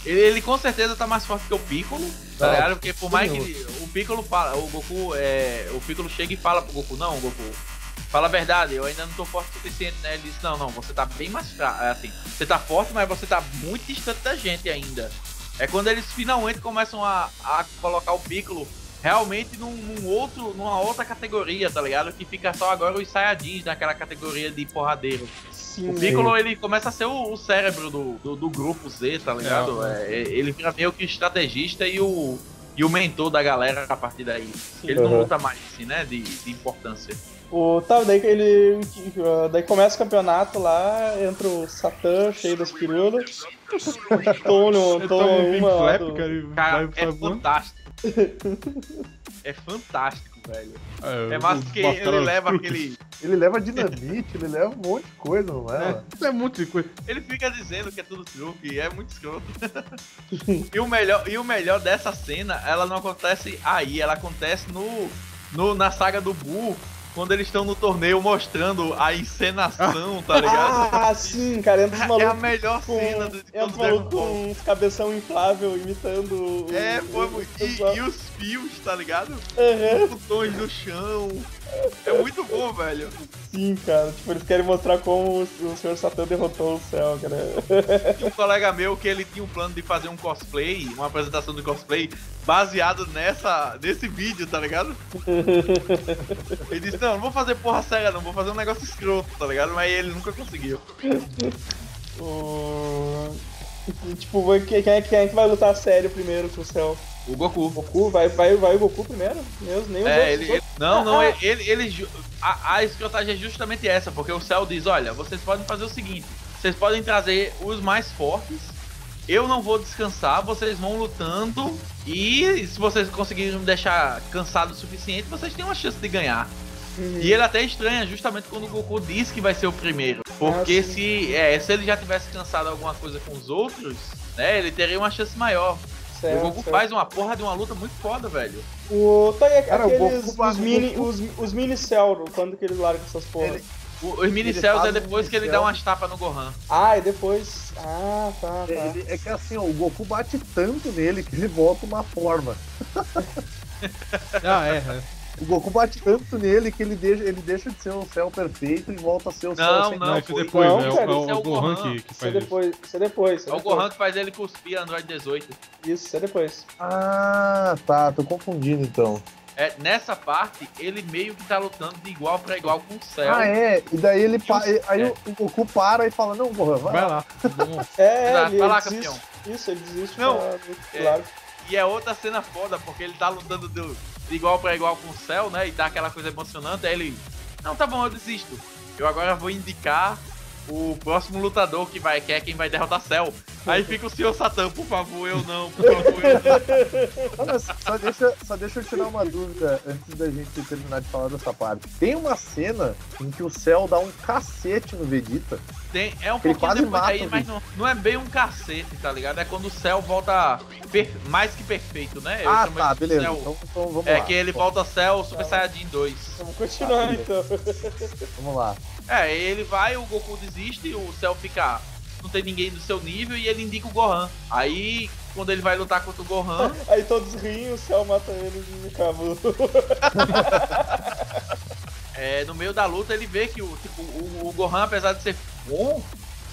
Ele, ele com certeza tá mais forte que o Piccolo, tá ligado? Porque por mais que ele- o Piccolo fala, o Goku, é, o Piccolo chega e fala pro Goku, não, Goku, fala a verdade, eu ainda não tô forte o suficiente, né? Ele disse, não, não, você tá bem mais fraco, é assim, você tá forte, mas você tá muito distante da gente ainda. É quando eles finalmente começam a, a colocar o Piccolo realmente num, num outro, numa outra categoria, tá ligado? Que fica só agora os Saiyajins naquela categoria de porradeiro. Sim, O Piccolo, ele começa a ser o, o cérebro do, do, do grupo Z, tá ligado? É, ele vira meio que estrategista e o, e o mentor da galera a partir daí. Ele não Uhum. luta mais, assim, né? De, de importância. O, tá, daí que ele. Daí começa o campeonato lá, entra o Satã cheio das pirulas. Toma, toma um Pink uma Flap, do- cara, Cara, vai é fantástico. é fantástico, velho. É, É porque Batalha ele leva aquele. Ele leva dinamite, ele leva um monte de coisa, não leva? Isso é muito de coisa. Ele fica dizendo que é tudo truque, é muito escroto. e, o melhor, e o melhor dessa cena, ela não acontece aí, ela acontece no, no na saga do Buu, quando eles estão no torneio mostrando a encenação, tá ligado? Ah, sim, cara, entra os é a melhor com. cena do, Entra os malucos com uns cabeção inflável imitando. É, o- o. E, e os fios, tá ligado? Aham, Os botões no chão. É muito bom, velho. Sim, cara. Tipo, eles querem mostrar como o, Sr. Satã derrotou o céu, cara. Tinha um colega meu que ele tinha um plano de fazer um cosplay, uma apresentação de cosplay, baseado nessa, nesse vídeo, tá ligado? Ele disse, não, não vou fazer porra séria, não, vou fazer um negócio escroto, tá ligado? Mas ele nunca conseguiu. O... e, Tipo, quem é, quem é que vai lutar sério primeiro com o céu? O Goku. Goku? Vai, vai, vai o Goku primeiro? Mesmo, nem É, ele, ele- não, não, Ah, ele, ele, ju- a, a escrotagem é justamente essa, porque o Cell diz, olha, vocês podem fazer o seguinte, vocês podem trazer os mais fortes, eu não vou descansar, vocês vão lutando, e se vocês conseguirem me deixar cansado o suficiente, vocês têm uma chance de ganhar. uhum. E ele até estranha justamente quando o Goku diz que vai ser o primeiro. Porque Ah, se, é, se ele já tivesse cansado alguma coisa com os outros, né, ele teria uma chance maior. Certo, o Goku certo. faz uma porra de uma luta muito foda, velho. O, tá aí, Cara, o aqueles, Goku- os, mini, os, os mini Cell, quando que eles largam essas porras? Ele- O- Os mini Ele cells é depois que ele dá umas tapas no Gohan. Ah, e depois... Ah, tá, tá. Ele- é que assim, ó, o Goku bate tanto nele que ele volta uma forma. Ah, é. É. O Goku bate tanto nele que ele deixa, ele deixa de ser um céu perfeito e volta a ser o céu Não, sem não, Não, isso foi- depois, Não, é, o- cara, é o, isso é o Gohan Gohan. que, que Isso é faz isso. depois, isso é depois. Isso É o depois. Gohan que faz ele cuspir Android 18. Isso, isso é depois. Ah, tá, tô confundindo então. é, nessa parte, ele meio que tá lutando de igual pra igual com o Cell. Ah, é. E daí ele pa... Aí É. o, o Goku para e fala, não, Gohan, vai, Vai lá. lá. É, Vai ele, lá, ele campeão. desiste. Isso, ele desiste. Não, pra- é. Claro. E é outra cena foda, porque ele tá lutando do- de igual pra igual com o Cell, né? E dá aquela coisa emocionante. Aí ele, não, tá bom, eu desisto. Eu agora vou indicar o próximo lutador que vai, que é quem vai derrotar Cell. Aí fica o senhor Satã, por favor, eu não, por favor, eu não. Não, mas só, deixa, só deixa eu tirar uma dúvida antes da gente terminar de falar dessa parte. Tem uma cena em que o Cell dá um cacete no Vegeta. Tem, é um Ele pouquinho quase depois mata daí, o mas não, não é bem um cacete, tá ligado? É quando o Cell volta per- mais que perfeito, né? Eu ah, chamo tá, beleza. Cell- Então, então vamos é lá. que ele volta Cell Super Saiyajin 2. Vamos continuar Ah, então. Vamos lá. É, ele vai, o Goku desiste, o Cell fica. Não tem ninguém do seu nível e ele indica o Gohan. Aí, quando ele vai lutar contra o Gohan, Aí todos riem, o céu mata eles e acaba. é, no meio da luta ele vê que o, tipo, o, o Gohan, apesar de ser bom,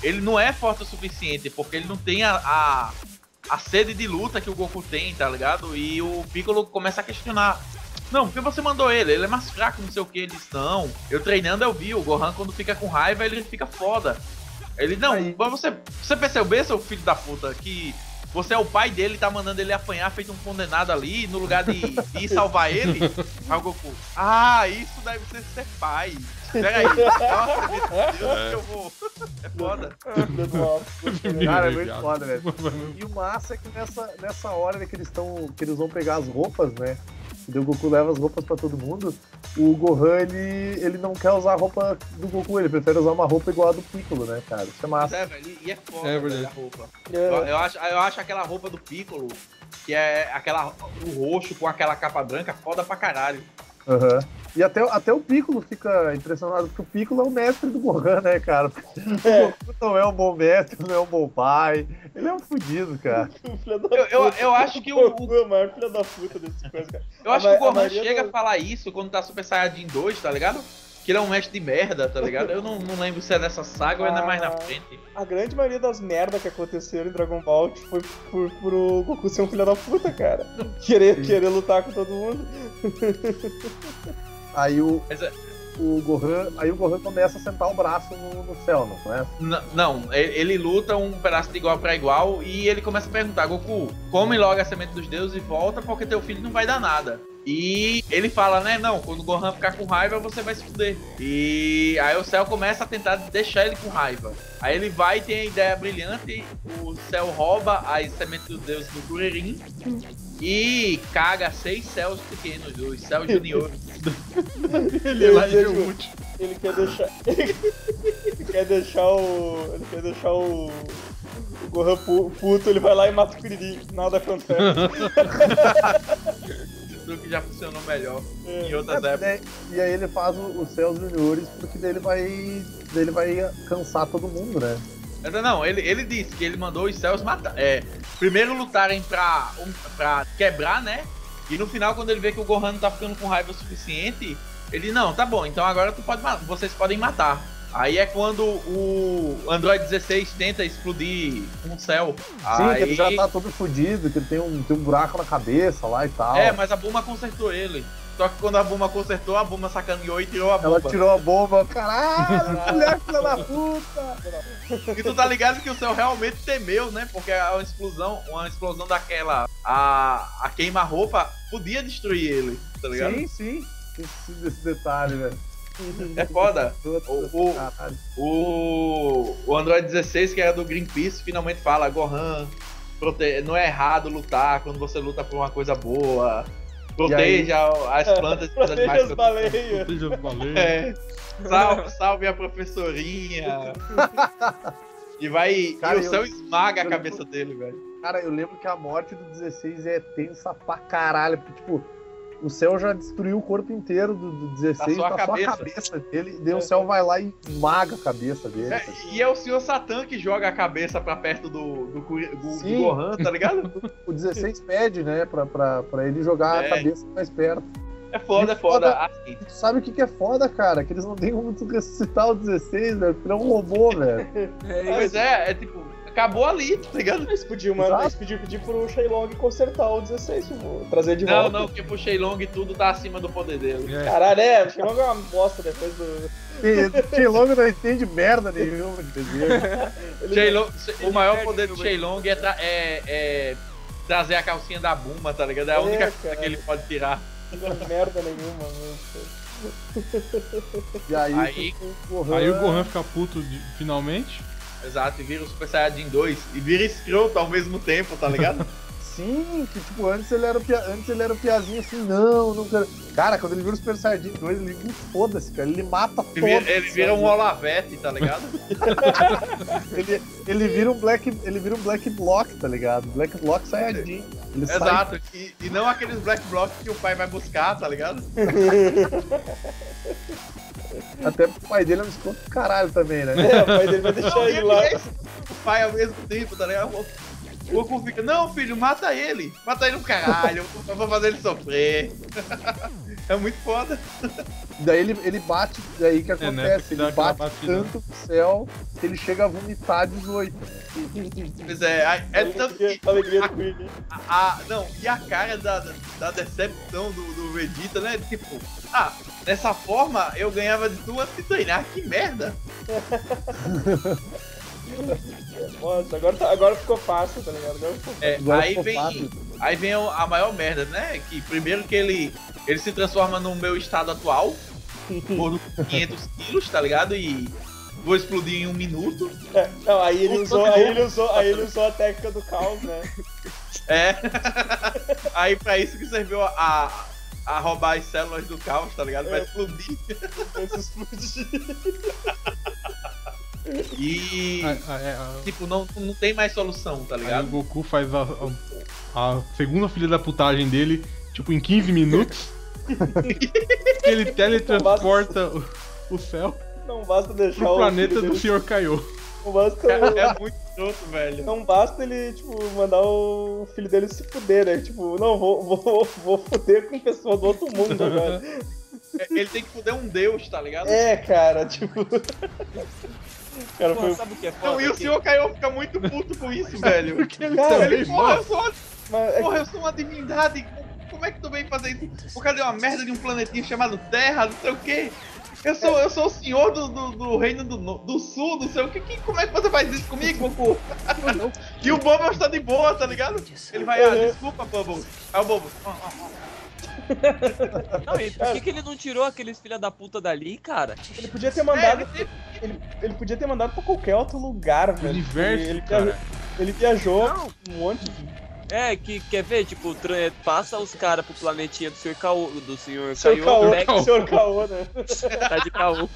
ele não é forte o suficiente, porque ele não tem a, a, a sede de luta que o Goku tem, tá ligado? E o Piccolo começa a questionar. Não, porque você mandou ele? Ele é mais fraco, não sei o que. Eles não. Eu treinando eu vi, o Gohan quando fica com raiva ele fica foda. Ele, não, Aí- mas você, você percebeu, seu filho da puta, que você é o pai dele, tá mandando ele apanhar feito um condenado ali, no lugar de, de ir salvar ele? Aí o Goku, ah, isso deve ser ser pai. Pera aí, nossa, meu Deus, que eu vou. É foda. Cara, é muito foda, velho. E o massa é que nessa, nessa hora que eles estão. que eles vão pegar as roupas, né? E o Goku leva as roupas pra todo mundo. O Gohan, ele, ele não quer usar a roupa do Goku, ele prefere usar uma roupa igual a do Piccolo, né, cara? Isso é Mas massa. é, velho, e é foda, É velho, verdade. a roupa. É. Eu, eu acho, eu acho aquela roupa do Piccolo, que é aquela, o roxo com aquela capa branca, foda pra caralho. Aham. E até, até o Piccolo fica impressionado, porque o Piccolo é o mestre do Gohan, né, cara? É. O Goku não é um bom mestre, não é um bom pai. Ele é um fudido, cara. Eu, eu, puta. eu acho que o, o- Goku é o maior filho da puta desse coisa, cara. eu acho A que o Gohan chega a falar isso quando tá Super Saiyajin 2, tá ligado? Que ele é um mestre de merda, tá ligado? Eu não, não lembro se é nessa saga ou ainda mais na Ah. frente. A grande maioria das merdas que aconteceram em Dragon Ball foi por, por o Goku ser um filho da puta, cara. Querer, querer lutar com todo mundo. Aí o, Mas é- o Gohan. Aí o Gohan começa a sentar o braço no, no céu, não é? N- Não, ele, luta um pedaço de igual pra igual e ele começa a perguntar: Goku, come logo a semente dos deuses e volta porque teu filho não vai dar nada. E ele fala, né? Não, quando o Gohan ficar com raiva, você vai se fuder. E aí o Cell começa a tentar deixar ele com raiva. Aí ele vai e tem a ideia brilhante: o Cell rouba as sementes dos deuses do Kuririn e caga seis céus pequenos, os céus juniores. Ele é de Ele- Helmut. Ele quer deixar. ele quer deixar o. Ele quer deixar o. O Gohan pu- puto, ele vai lá e mata o Kuririn. Nada acontece. do que já funcionou melhor É. em outras É, épocas. né? E aí ele faz os céus juniores, porque daí ele vai. daí ele vai cansar todo mundo, né? Não, ele, ele disse que ele mandou os céus matar. É, primeiro lutarem pra, um, pra quebrar, né? E no final, quando ele vê que o Gohan não tá ficando com raiva o suficiente, ele, não, tá bom, então agora tu pode, vocês podem matar. Aí é quando o Android 16 tenta explodir um céu. Sim, Aí, que ele já tá todo fudido, que ele tem um, tem um buraco na cabeça lá e tal. É, mas a Bulma consertou ele. Só que quando a Bulma consertou, a Bulma sacaneou e tirou a Ela bomba. tirou a bomba, caralho, mulher filha da puta! E tu tá ligado que o céu realmente temeu, né? Porque a explosão, uma explosão daquela, a, a queima-roupa podia destruir ele, tá ligado? Sim, sim. Esse, esse detalhe, velho. É foda. O- o-. O, Android 16, que era do Greenpeace, finalmente fala: Gohan, prote... não é errado lutar quando você luta por uma coisa boa. Proteja as plantas dos Proteja animais. as baleias. Proteja as baleias. É. Salve, salve a professorinha. E vai. Cara, e o eu- céu esmaga a eu- cabeça dele, velho. Cara, eu lembro que a morte do 16 é tensa pra caralho, porque, tipo, o céu já destruiu o corpo inteiro do, do 16, Tá só a tá só a cabeça. cabeça dele, daí o céu vai lá e esmaga a cabeça dele. É, e é o Sr. Satan que joga a cabeça pra perto do, do, do, do. Gohan, tá ligado? O 16 pede, né, pra, pra, pra ele jogar É. a cabeça mais perto. É foda, é foda. Assim, E tu sabe o que, que é foda, cara? Que eles não têm como tu ressuscitar o 16, velho, porque ele é um robô, velho. Pois é, é tipo, acabou ali, tá ligado? Eles podiam, mandar, eles podiam pedir pro Shenlong consertar o 16, tipo, trazer de Não, volta. não, porque pro Shenlong tudo tá acima do poder dele. É. Caralho, é, o Shenlong é uma bosta depois do. Shenlong não entende merda nenhuma, entendeu? Shenlong- o maior poder do Shenlong é, tra- é- é trazer a calcinha da Buma, tá ligado? É a É, única coisa que ele pode tirar. Não é merda nenhuma, mano. E aí, Aí- o Gohan, Aí o Gohan fica puto de- finalmente. Exato, e vira o Super Saiyajin 2 e vira escroto ao mesmo tempo, tá ligado? Sim, que tipo, antes ele era o pia... antes ele era o piazinho assim, não, não quero. Cara, quando ele vira o Super Saiyajin 2, ele me foda-se, cara. Ele mata. Ele vira, ele vira um Olavete, tá ligado? ele, ele vira um Black. Ele vira um Black Block, tá ligado? Black Block Saiyajin. Ele sai Exato, e, e não aqueles Black Blocks que o pai vai buscar, tá ligado? Até pro pai dele é um escroto do caralho também, né? É, o pai dele vai deixar Não, ele lá. é o pai ao mesmo tempo, tá ligado? O Goku fica, não filho, mata ele, mata ele no caralho, eu vou fazer ele sofrer. é muito foda. Daí ele, ele bate, daí que né, acontece? que dá ele bate batida. tanto pro céu que ele chega a vomitar 18. Pois é, é tanto que A alegria do Queen. a, a- não, e a cara da, da, decepção do, do Vegeta, né? Tipo, ah, dessa forma eu ganhava de antes de treinar, que merda. Nossa, agora, tá- agora ficou fácil, tá ligado? Agora ficou É, Agora aí ficou vem, fácil. aí vem a maior merda, né? Que primeiro que ele, ele se transforma no meu estado atual, por 500 quilos, tá ligado? E vou explodir em um minuto. É, não, aí ele usou, aí ele usou, aí ele usou a técnica do caos, né? É. aí pra isso que serviu a, a, roubar as células do caos, tá ligado? Pra É. explodir. Esse explodir. E. A- a- é, a- Tipo, não, não tem mais solução, tá Aí o ligado? Goku faz a, a- a segunda filha da putagem dele, tipo, em 15 minutos. ele teletransporta o, o céu Não basta deixar pro o planeta do Sr. Kaiô. Não basta, Cara, é muito escroto, velho. não basta ele, tipo, mandar o filho dele se fuder, né? Tipo, não, vou, vou, vou fuder com pessoa do outro mundo agora. Ele tem que fuder um deus, tá ligado? É, cara, tipo. Cara, Pô, foi. sabe o que é foda? Não, e o senhor Caio fica muito puto com isso, velho. Cara, Ele, porra, eu sou, uma- mas é porra, eu sou uma divindade. Como é que tu vem fazer isso? Por causa de uma merda de um planetinha chamado Terra, não sei o quê. Eu sou, eu sou o senhor do, do, do reino do, do sul, não sei o que, que. Como é que você faz isso comigo, Goku? e o Bubbles tá de boa, tá ligado? Ele vai, ah, Uhum. desculpa, Bubbles. Aí o Bubbles, "Ah, ah, ah." Não, e por que, que ele não tirou aqueles filha da puta dali, cara? ele podia ter É, mandado. ele teve- Ele, ele podia ter mandado pra qualquer outro lugar, velho. Universo, ele, cara. viajou, ele viajou Não. um monte de. É, que quer ver, tipo, passa os caras pro planetinha do Sr. Caô, do. Senhor Caô, senhor Caô, né? tá de caô.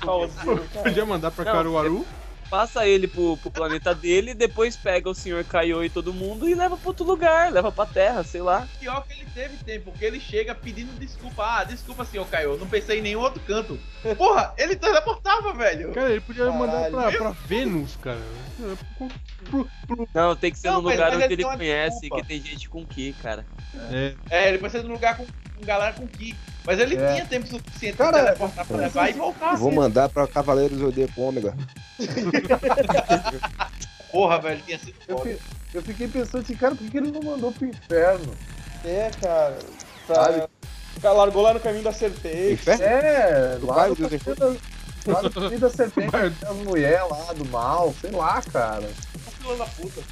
Podia mandar pra Não, Caruaru. Passa ele pro, pro planeta dele, depois pega o Sr. Kaiô e todo mundo e leva pra outro lugar, leva pra Terra, sei lá. Pior que ele teve tempo, porque ele chega pedindo desculpa. Ah, desculpa, senhor Caio, não pensei em nenhum outro canto. Porra, ele teleportava, velho. Cara, ele podia mandar pra, Caralho. pra Vênus, cara. Pro- pro- Não, tem que ser Não, num lugar onde ele conhece, desculpa. que tem gente com que, cara. É, É, ele precisa de um lugar com, com galera com Ki. Mas ele É. tinha tempo suficiente pra teleportar pra levar e voltar. Vou assim. mandar pra Cavaleiros Zodíaco Ômega. Porra, velho, tinha sido Eu, foda. eu fiquei pensando assim, cara, por que que ele não mandou pro inferno? É, cara. Sabe? O cara largou lá no caminho da certeza. Inferno? É, Do lá bairro no caminho da, lá no caminho da serpente, as mulheres lá do mal, sei lá, cara. Da puta.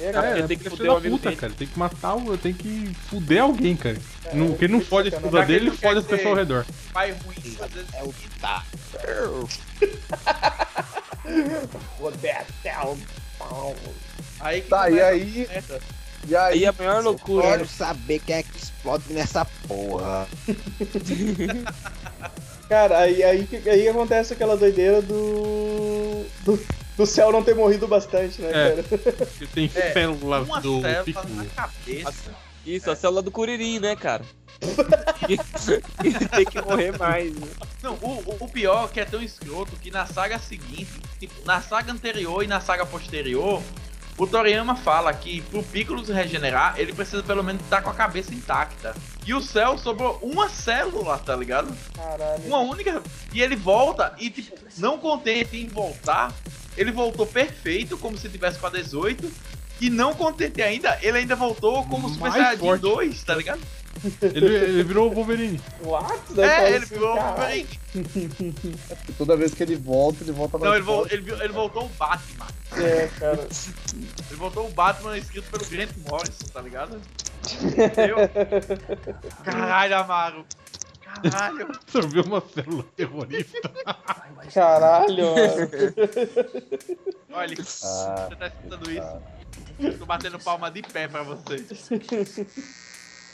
É, Cara, é, tem que fuder o amigo puta, dele. cara. Tem que matar o. Tem que fuder alguém, cara. É, não, porque ele não fode a esposa dele, ele fode as pessoas ao redor. Pai ruim, É o que tá. Aí que Tá, e aí-. E aí, Aí a maior loucura. Quero saber quem é que explode nessa porra. Cara, aí, aí, aí acontece aquela doideira do. do, do céu não ter morrido bastante, né, É. cara? Porque tem É, célula Uma do célula Piccolo. na cabeça. Isso, a célula do Curirim, né, cara? ele tem que morrer mais. Né? Não, o, o- o pior é que é tão escroto que na saga seguinte, tipo, na saga anterior e na saga posterior, o Toriyama fala que pro Piccolo se regenerar, ele precisa pelo menos estar com a cabeça intacta. E o céu sobrou uma célula, tá ligado? Caralho. Uma única. E ele volta e, tipo, não contente em voltar, ele voltou perfeito, como se tivesse com a 18. E não contente ainda, ele ainda voltou como Super Saiyajin forte. 2, tá ligado? Ele, ele virou o Wolverine. What? Daí É, ele assim, virou o. Wolverine. Toda vez que ele volta, ele volta mais Não, ele, forte. ele, ele voltou o Batman. É, cara. Ele voltou o Batman escrito pelo Grant Morrison, tá ligado? Entendeu? Caralho, Amaro. Caralho. Absorveu uma célula terrorista. Caralho, mano. Olha, Ah, você tá escutando isso? Tô batendo palma de pé pra você.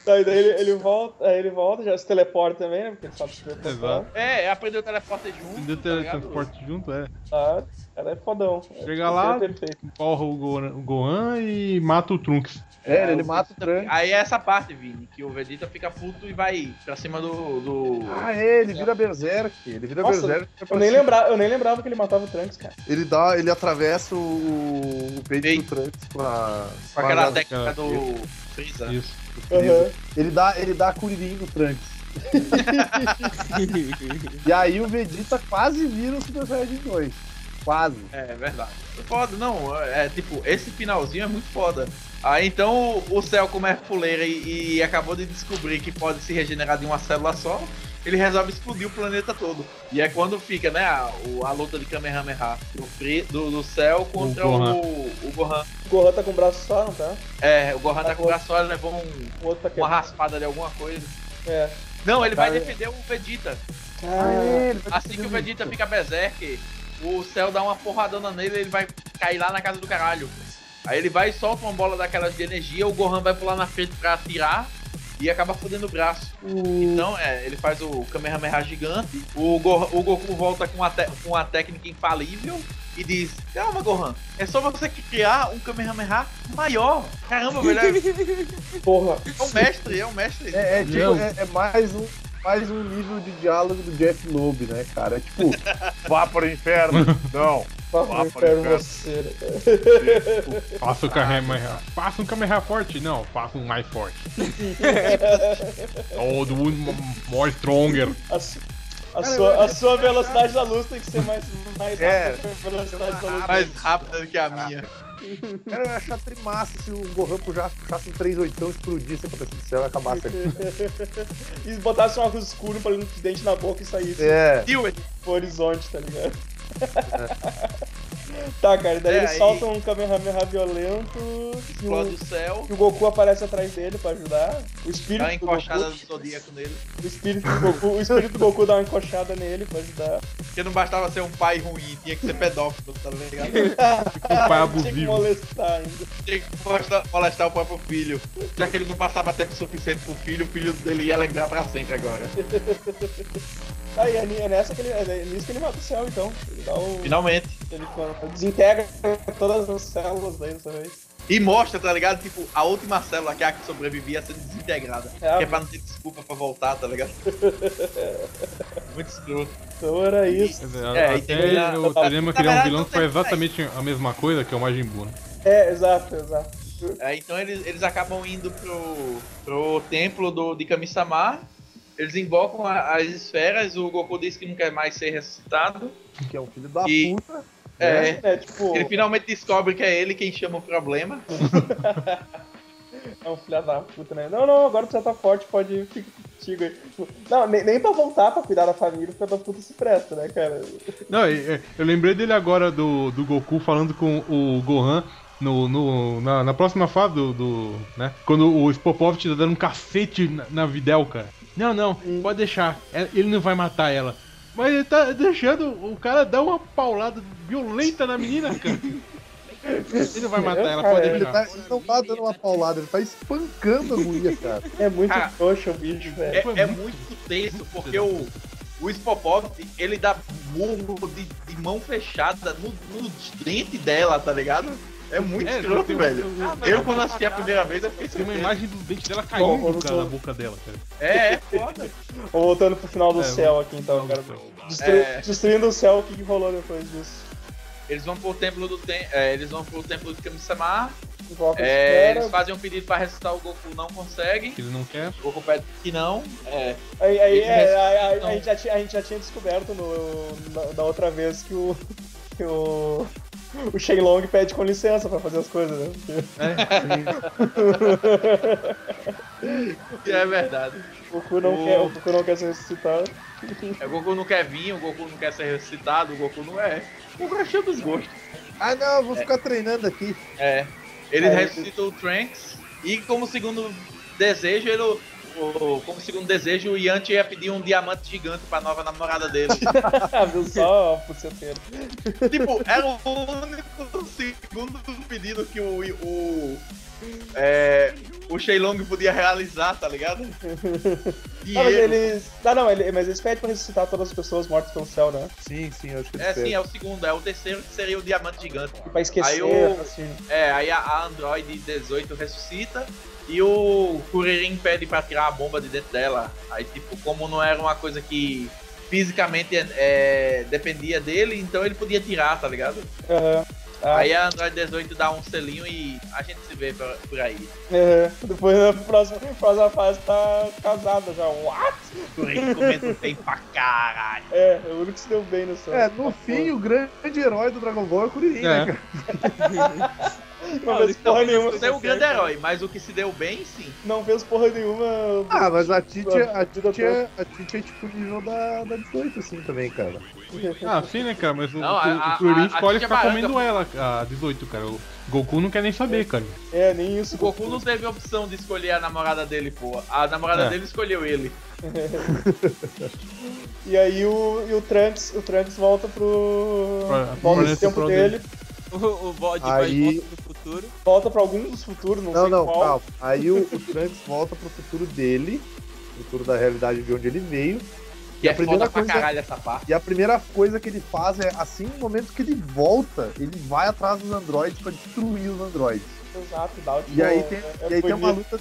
Daí, daí ele, ele volta, aí ele volta, já se teleporta também, né? Porque ele sabe se teleportar. É, aprendeu o teleporte junto. Deu tá ligado? teletransporte junto, é. Tá, cara é fodão. Chega É, lá, porra o Gohan, o Gohan e mata o Trunks. É, ele mata o Trunks. Aí é essa parte, Vini, que o Vegeta fica puto e vai pra cima do. do... Ah, é, ele vira Berserk. Ele vira Nossa, Berserk. Eu nem, lembrava, eu nem lembrava que ele matava o Trunks, cara. Ele dá, ele atravessa o, o peito Peito. do Trunks com a. Com aquela a- técnica do. Freeza. Isso. Aham. Ele dá, ele dá a Kuririn no Trunks. e aí o Vegeta quase vira o Super Saiyajin 2. Quase. É verdade. Foda, não. É tipo, esse finalzinho é muito foda. Aí então o Cell, como é fuleira e, e acabou de descobrir que pode se regenerar de uma célula só, ele resolve explodir o planeta todo. E é quando fica, né, a, o- a luta de Kamehameha do, do, do Cell contra o, Gohan. o, Gohan. O Gohan tá com o braço só, não tá? É, o Gohan tá com o braço só, ele levou um- O tá uma raspada de alguma coisa. É. Não, ele vai Cara, defender o Vegeta. Ah, Assim que o Vegeta fica berserk, o Cell dá uma porradona nele e ele vai cair lá na casa do caralho. Aí ele vai e solta uma bola daquelas de energia, o Gohan vai pular na frente pra atirar e acaba fodendo o braço. Então, é, ele faz o Kamehameha gigante, o, Go- o Goku volta com a, te- com a técnica infalível e diz: Calma, Gohan, é só você criar um Kamehameha maior. Caramba, velho, é, porra. é um mestre, é um mestre. É, é, tipo, é, é mais um. Mais um nível de diálogo do Jeff Loeb, né, cara? É tipo, vá para o inferno. Não. Vá Vá para o inferno inferno. você, né? Faça o Kamehameha. Faça um Kamehameha forte? Não, faça um mais forte. oh, the one more stronger. A, su- a sua, a sua velocidade da luz tem que ser mais, mais É. rápida que a velocidade da luz. Mais rápido do que a minha. Cara, eu ia achar trimassa se o Gohan puxasse, puxasse um 38 explodisse a cabeça do céu e acabasse aqui. e botasse um óculos escuro pra ele não dente na boca e saísse É. Pro horizonte, tá ligado? Tá, cara, daí É, eles aí- soltam um Kamehameha violento explode o, o céu, e o Goku aparece atrás dele pra ajudar. O espírito, dá uma do encoxada Goku, do Zodíaco nele. o, espírito do Goku, o espírito do Goku dá uma encoxada nele pra ajudar. Porque não bastava ser um pai ruim, tinha que ser pedófilo, tá ligado? Um pai Tinha que abusivo. molestar ainda. Tinha que molestar, molestar o próprio filho. Já que ele não passava tempo suficiente pro filho, o filho dele ia lembrar pra sempre agora. Aí é, ni- é nessa que ele. É nisso que ele mata o céu, então. Ele dá o. Finalmente. Ele desintegra todas as células daí dessa vez. E mostra, tá ligado? Tipo, a última célula que é a que sobrevivia sendo desintegrada. É, que é pra não ter desculpa pra voltar, tá ligado? Muito escroto. Então era isso. É, e tem até que- o Terema criar um verdade, vilão que mais. exatamente a mesma coisa que é o Majin Buu, né? É, exato, exato. É, então eles, eles acabam indo pro, pro templo do, de Kami-sama. Eles invocam a- as esferas. O Goku diz que não quer mais ser ressuscitado. Que é um filho da E- puta. É, É, tipo, ele finalmente descobre que é ele quem chama o problema. é um filho da puta, né? Não, não, agora você tá forte, pode ficar contigo aí. Tipo, Não, nem, nem pra voltar pra cuidar da família, o filho da puta se presta, né, cara? Não, é, eu lembrei dele agora do, do Goku falando com o Gohan no, no- na, na próxima fase do, do, né? Quando o Spopovich tá dando um cacete na, na Videl, cara. Não, não, pode deixar. É- Ele não vai matar ela. Mas ele tá deixando o cara dar uma paulada violenta na menina, cara. Ele não vai matar ela, pode Cara, Ele, deixar. tá, ele não tá dando uma paulada, ele tá espancando a mulher, cara. É muito trouxa o bicho, velho. É, é muito- muito tenso, porque o, o Spopov, ele dá murro de, de mão fechada no, no dente dela, tá ligado? É muito É, escroto, tem- velho. tem- Eu, quando assisti a primeira vez, eu fiquei Tem uma surpreso. imagem do dente dela caindo, vamos cara, na boca dela, cara. É, é foda. Voltando pro final do É, céu aqui, então, cara. Destru- É. Destruindo o céu, o que, que rolou depois disso? Eles vão pro templo do tem, é, eles vão pro templo de Kami-sama. Invoca a É, eles fazem um pedido pra ressuscitar o Goku, não consegue. Que ele não quer. O Goku pede que não. É, Aí, aí, é, aí- aí- ressuscitam. a, gente já tinha, a gente já tinha descoberto no, na, da outra vez que o. que o. o Shenlong pede com licença pra fazer as coisas, né? Que é verdade. O Goku não, O- quer, o Goku não quer ser ressuscitado. É, o Goku não quer vir, o Goku não quer ser ressuscitado, o Goku não é. O Goku é cheio dos gostos. Ah, não, eu vou ficar treinando aqui. É. Ele É, ressuscitou o Trunks e como segundo desejo, ele. Como segundo desejo, o Yanti ia pedir um diamante gigante pra nova namorada dele. Viu só, puceteiro. tipo, era o único segundo pedido que o. o é, o Shenlong podia realizar, tá ligado? E Ah, mas ele- eles. Ah, não, ele- mas eles pedem pra ressuscitar todas as pessoas mortas pelo céu, né? Sim, sim, eu acho que É sim, é o segundo, é o terceiro que seria o diamante gigante. E pra esquecer, Aí o- assim. É, aí a- a Android 18 ressuscita e o Kuririn pede pra tirar a bomba de dentro dela. Aí, tipo, como não era uma coisa que fisicamente é, dependia dele, então ele podia tirar, tá ligado? Aham. Ah, Aí a Android 18 dá um selinho e a gente se vê por, aí. aham. Depois na próxima, próxima fase tá casada já. What? Kuririn comendo bem pra caralho. É, é o único que se deu bem nessa. É, no fim, o grande herói do Dragon Ball é o Kuririn, É. né, cara? Não fez porra nenhuma. Você é o grande herói, mas o que se deu bem, sim. Não fez porra nenhuma. Ah, mas a Titi, a Vida Titi, é, a Titi é tipo o nível da, da 18, assim, também, cara. Ah, sim, né, cara? Mas o, Não, o, a- o Kuririn a- a escolhe tia ficar comendo ela, a 18, cara. O Goku não quer nem saber, cara. É, nem isso. O Goku não teve a opção de escolher a namorada dele, pô. A namorada É. dele escolheu ele. E aí o, e o Trunks, o Trunks volta pro. Pra- volta esse tempo pro dele, O, o bode Aí- vai volta pro futuro. volta pra algum dos futuros, não, Não, sei não, qual. calma. Aí o, o Trunks volta pro futuro dele, futuro da realidade de onde ele veio. E a é primeira foda pra coisa- caralho essa parte. E a primeira coisa que ele faz é, assim, no momento que ele volta, ele vai atrás dos androides pra destruir os androides. Exato, dá o E aí tem- é- e aí tem uma bonito.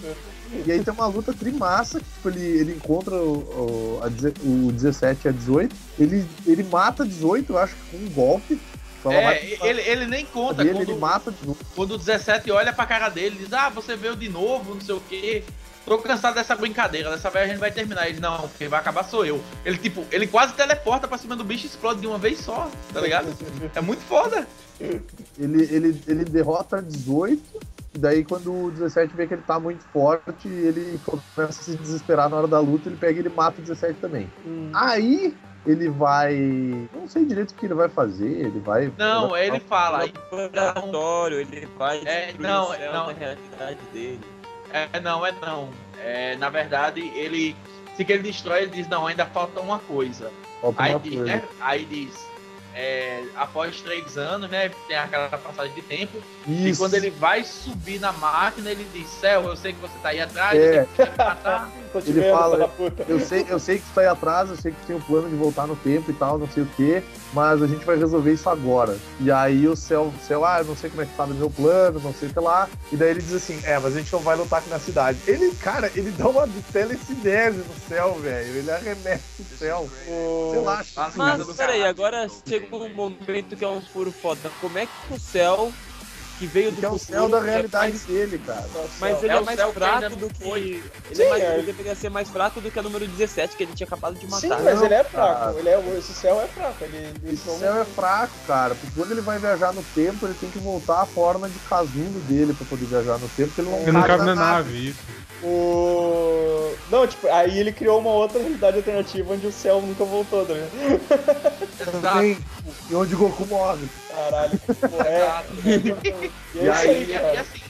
E aí tem uma luta trimassa, que tipo, ele, ele encontra o, o, a o 17 e a 18. Ele, ele mata a 18, eu acho que com um golpe. É, ele, ele nem conta ele, quando, ele mata de novo. quando o 17 olha pra cara dele e diz: Ah, você veio de novo, não sei o quê. Tô cansado dessa brincadeira, dessa vez a gente vai terminar. Ele, não, quem vai acabar sou eu. Ele, tipo, ele quase teleporta pra cima do bicho e explode de uma vez só, tá ligado? É muito foda. Ele, ele, ele derrota a 18. E daí, quando o 17 vê que ele tá muito forte, ele começa a se desesperar na hora da luta. Ele pega e ele mata o 17 também. Hum. Aí ele vai. Não sei direito o que ele vai fazer. Ele vai. Não, vai- ele fala. laboratório, ele vai É, não, o céu não. da realidade dele. É, não, é não. É, na verdade, ele. Se que ele destrói, ele diz, não, ainda falta uma coisa. Falta Aí uma diz, coisa. né? Aí diz, é, após três anos, né? Tem aquela passagem de tempo. E Isso. quando ele vai subir na máquina, ele diz, Céu, eu sei que você tá aí atrás, É. eu sei que você vai matar. Ele vendo, fala. Eu sei, eu sei que tu tá aí atrás, eu sei que tem o plano de voltar no tempo e tal, não sei o que, mas a gente vai resolver isso agora. E aí o céu, céu, ah, eu não sei como é que tá no meu plano, não sei o que lá. E daí ele diz assim, é, mas a gente não vai lutar aqui na cidade. Ele, cara, ele dá uma telecinese no céu, velho. Ele arremessa o céu. Sei lá, Lá na Mas peraí, caralho. agora chegou um momento que é um furo foda. Como é que o céu que veio do Que é o futuro céu da é realidade mais- dele, cara. Mas ele É é, o mais fraco não do que. foi. Ele, Sim, é mais, é. ele deveria ser mais fraco do que a número 17, que ele tinha acabado de matar. Sim, mas ele é cara. fraco. Ele é, esse céu é fraco. Ele, eles Esse céu é fraco, cara, porque quando ele vai viajar no tempo, ele tem que voltar à forma de casulo dele pra poder viajar no tempo, porque ele não Ele não cabe na nave. nave, isso. O... Não, tipo, aí ele criou uma outra realidade alternativa onde o céu nunca voltou, tá ligado? Também, e onde o Goku morre. Caralho, que porra é. Exato. E é E aí, aí, E, e cara. assim,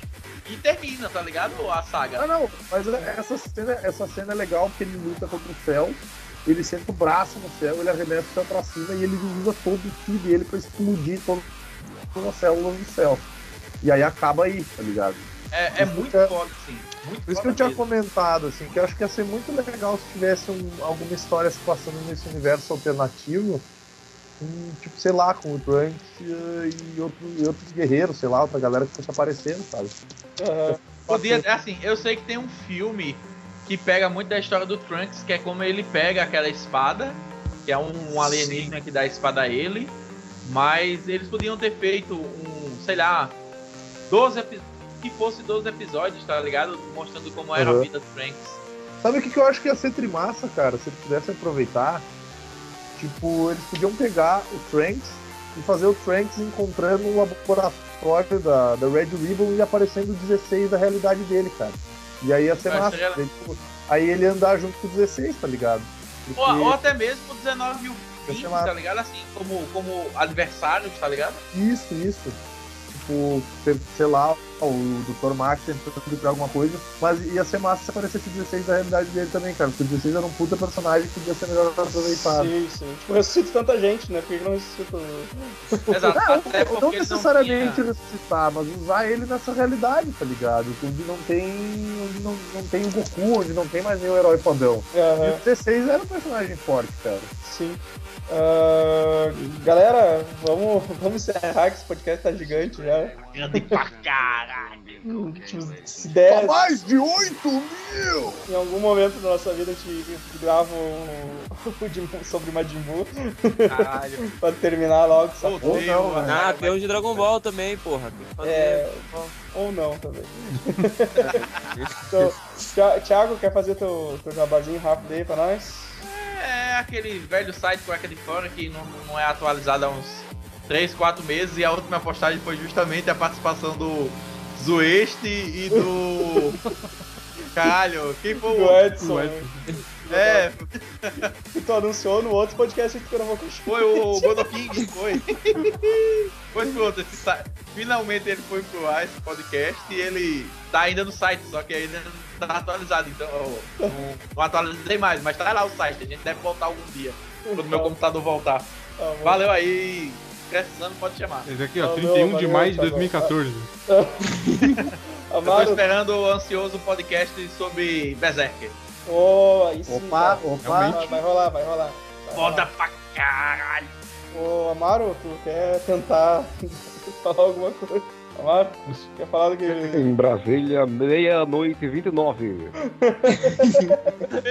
e termina, tá ligado? A saga. Ah, não, mas essa cena, essa cena é legal porque ele luta contra o céu, ele senta o braço no céu, ele arremessa o céu pra cima e ele usa todo o ki dele pra explodir todo, todas as células do céu. E aí acaba aí, tá ligado? É, é muito é- foda, sim. Muito Por isso que eu tinha mesmo. comentado, assim, que eu acho que ia ser muito legal se tivesse um- alguma história se passando nesse universo alternativo, com, tipo, sei lá, com o Trunks eh, e, outro, e outros guerreiros, sei lá, outra galera que fosse aparecendo, sabe? Aham. Podia, assim, eu sei que tem um filme que pega muito da história do Trunks, que é como ele pega aquela espada, que é um, um alienígena que dá a espada a ele, mas eles podiam ter feito um, sei lá, 12 epi- que fosse 12 episódios, tá ligado? Mostrando como era a Uhum. vida do Trunks. Sabe o que, que eu acho que ia ser trimassa, cara? Se eles pudessem aproveitar, tipo, eles podiam pegar o Trunks e fazer o Trunks encontrando um laboratório da, da Red Ribbon e aparecendo o 16 da realidade dele, cara. E aí ia ser Vai massa. Daí, tipo, Aí ele andar junto com o 16, tá ligado? Porque- Ou, ou até mesmo o 19 e o Vai 20, ser massa. tá ligado? Assim, como, como adversários, tá ligado? Isso, isso. Tipo, sei- lá, o Dr. Max tentando criar alguma coisa, mas ia ser massa se aparecesse o 16 da realidade dele também, cara, porque o 16 era um puta personagem que podia ser melhor aproveitado. Sim, sim. Tipo, ressuscita tanta gente, né? Por que não ressuscita o. Exato. Não, não necessariamente tinha- ressuscitar, mas usar ele nessa realidade, tá ligado? Onde não tem. Onde não, não tem o Goku, onde não tem mais nenhum herói fodão. E Aham, o 16 era um personagem forte, cara. sim. Ah, galera, vamos, vamos encerrar que esse podcast tá gigante já. Grande pra caralho. Se der, de 8 mil! em algum momento da nossa vida a gente grava um, sobre Majin Buu Caralho. pra terminar logo essa Odeio, porra. não, mano. Ah, tem um de Dragon Ball também, porra. É, ou não também. então, Thi- Thiago, quer fazer teu, teu jabazinho rápido aí pra nós? É aquele velho site cueca de fora que não, não é atualizado há uns 3, 4 meses e a última postagem foi justamente a participação do Zueste e do. Caralho, quem foi o. Edson, o né? É, que tu anunciou no outro podcast que tu gravou com o Chico. foi o Godo King, foi. Foi pronto, esse site. Finalmente ele foi pro Ice Podcast e ele tá ainda no site, só que ainda não tá atualizado, então não, não atualizei mais, mas tá lá o site, a gente deve voltar algum dia, quando meu computador voltar. Tá. Valeu aí, precisando pode chamar. Esse aqui, ó, Valeu, 31 de valeu, maio de tá bom. 2014. Eu tô esperando o ansioso podcast sobre Berserker. Oh, aí sim. Opa, cara. opa. Vai, vai rolar, vai rolar. Vai Foda rolar. pra caralho. Ô, Amaro, tu quer tentar falar alguma coisa? Amaro, quer falar do que... Em Brasília, meia-noite e 29.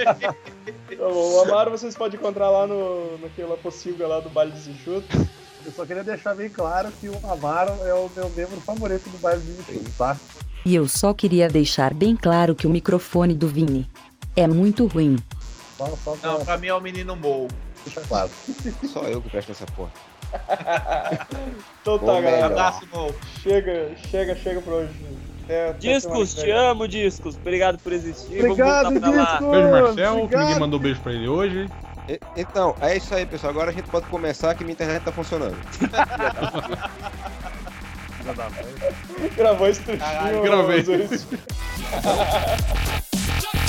Tá bom, o Amaro vocês podem encontrar lá no, naquela possível lá do Baile dos Enxutos. Eu só queria deixar bem claro que o Amaro é o meu membro favorito do bairro de Vinícius, tá? E eu só queria deixar bem claro que o microfone do Vini é muito ruim. Pra Não, pra mim é o menino Mou. claro. Só eu que presto nessa porra. Então tá, Bom, galera. Abraço, Mou. Chega, chega, chega por hoje. Semana Discos, que te amo, Discos. Obrigado por existir. Obrigado, Vamos voltar pra lá. Disco! Beijo, Marcel, que Obrigado. ninguém mandou beijo pra ele hoje. E- então, é isso aí, pessoal. Agora a gente pode começar que minha internet tá funcionando. Gravou esse trechinho. Gravei.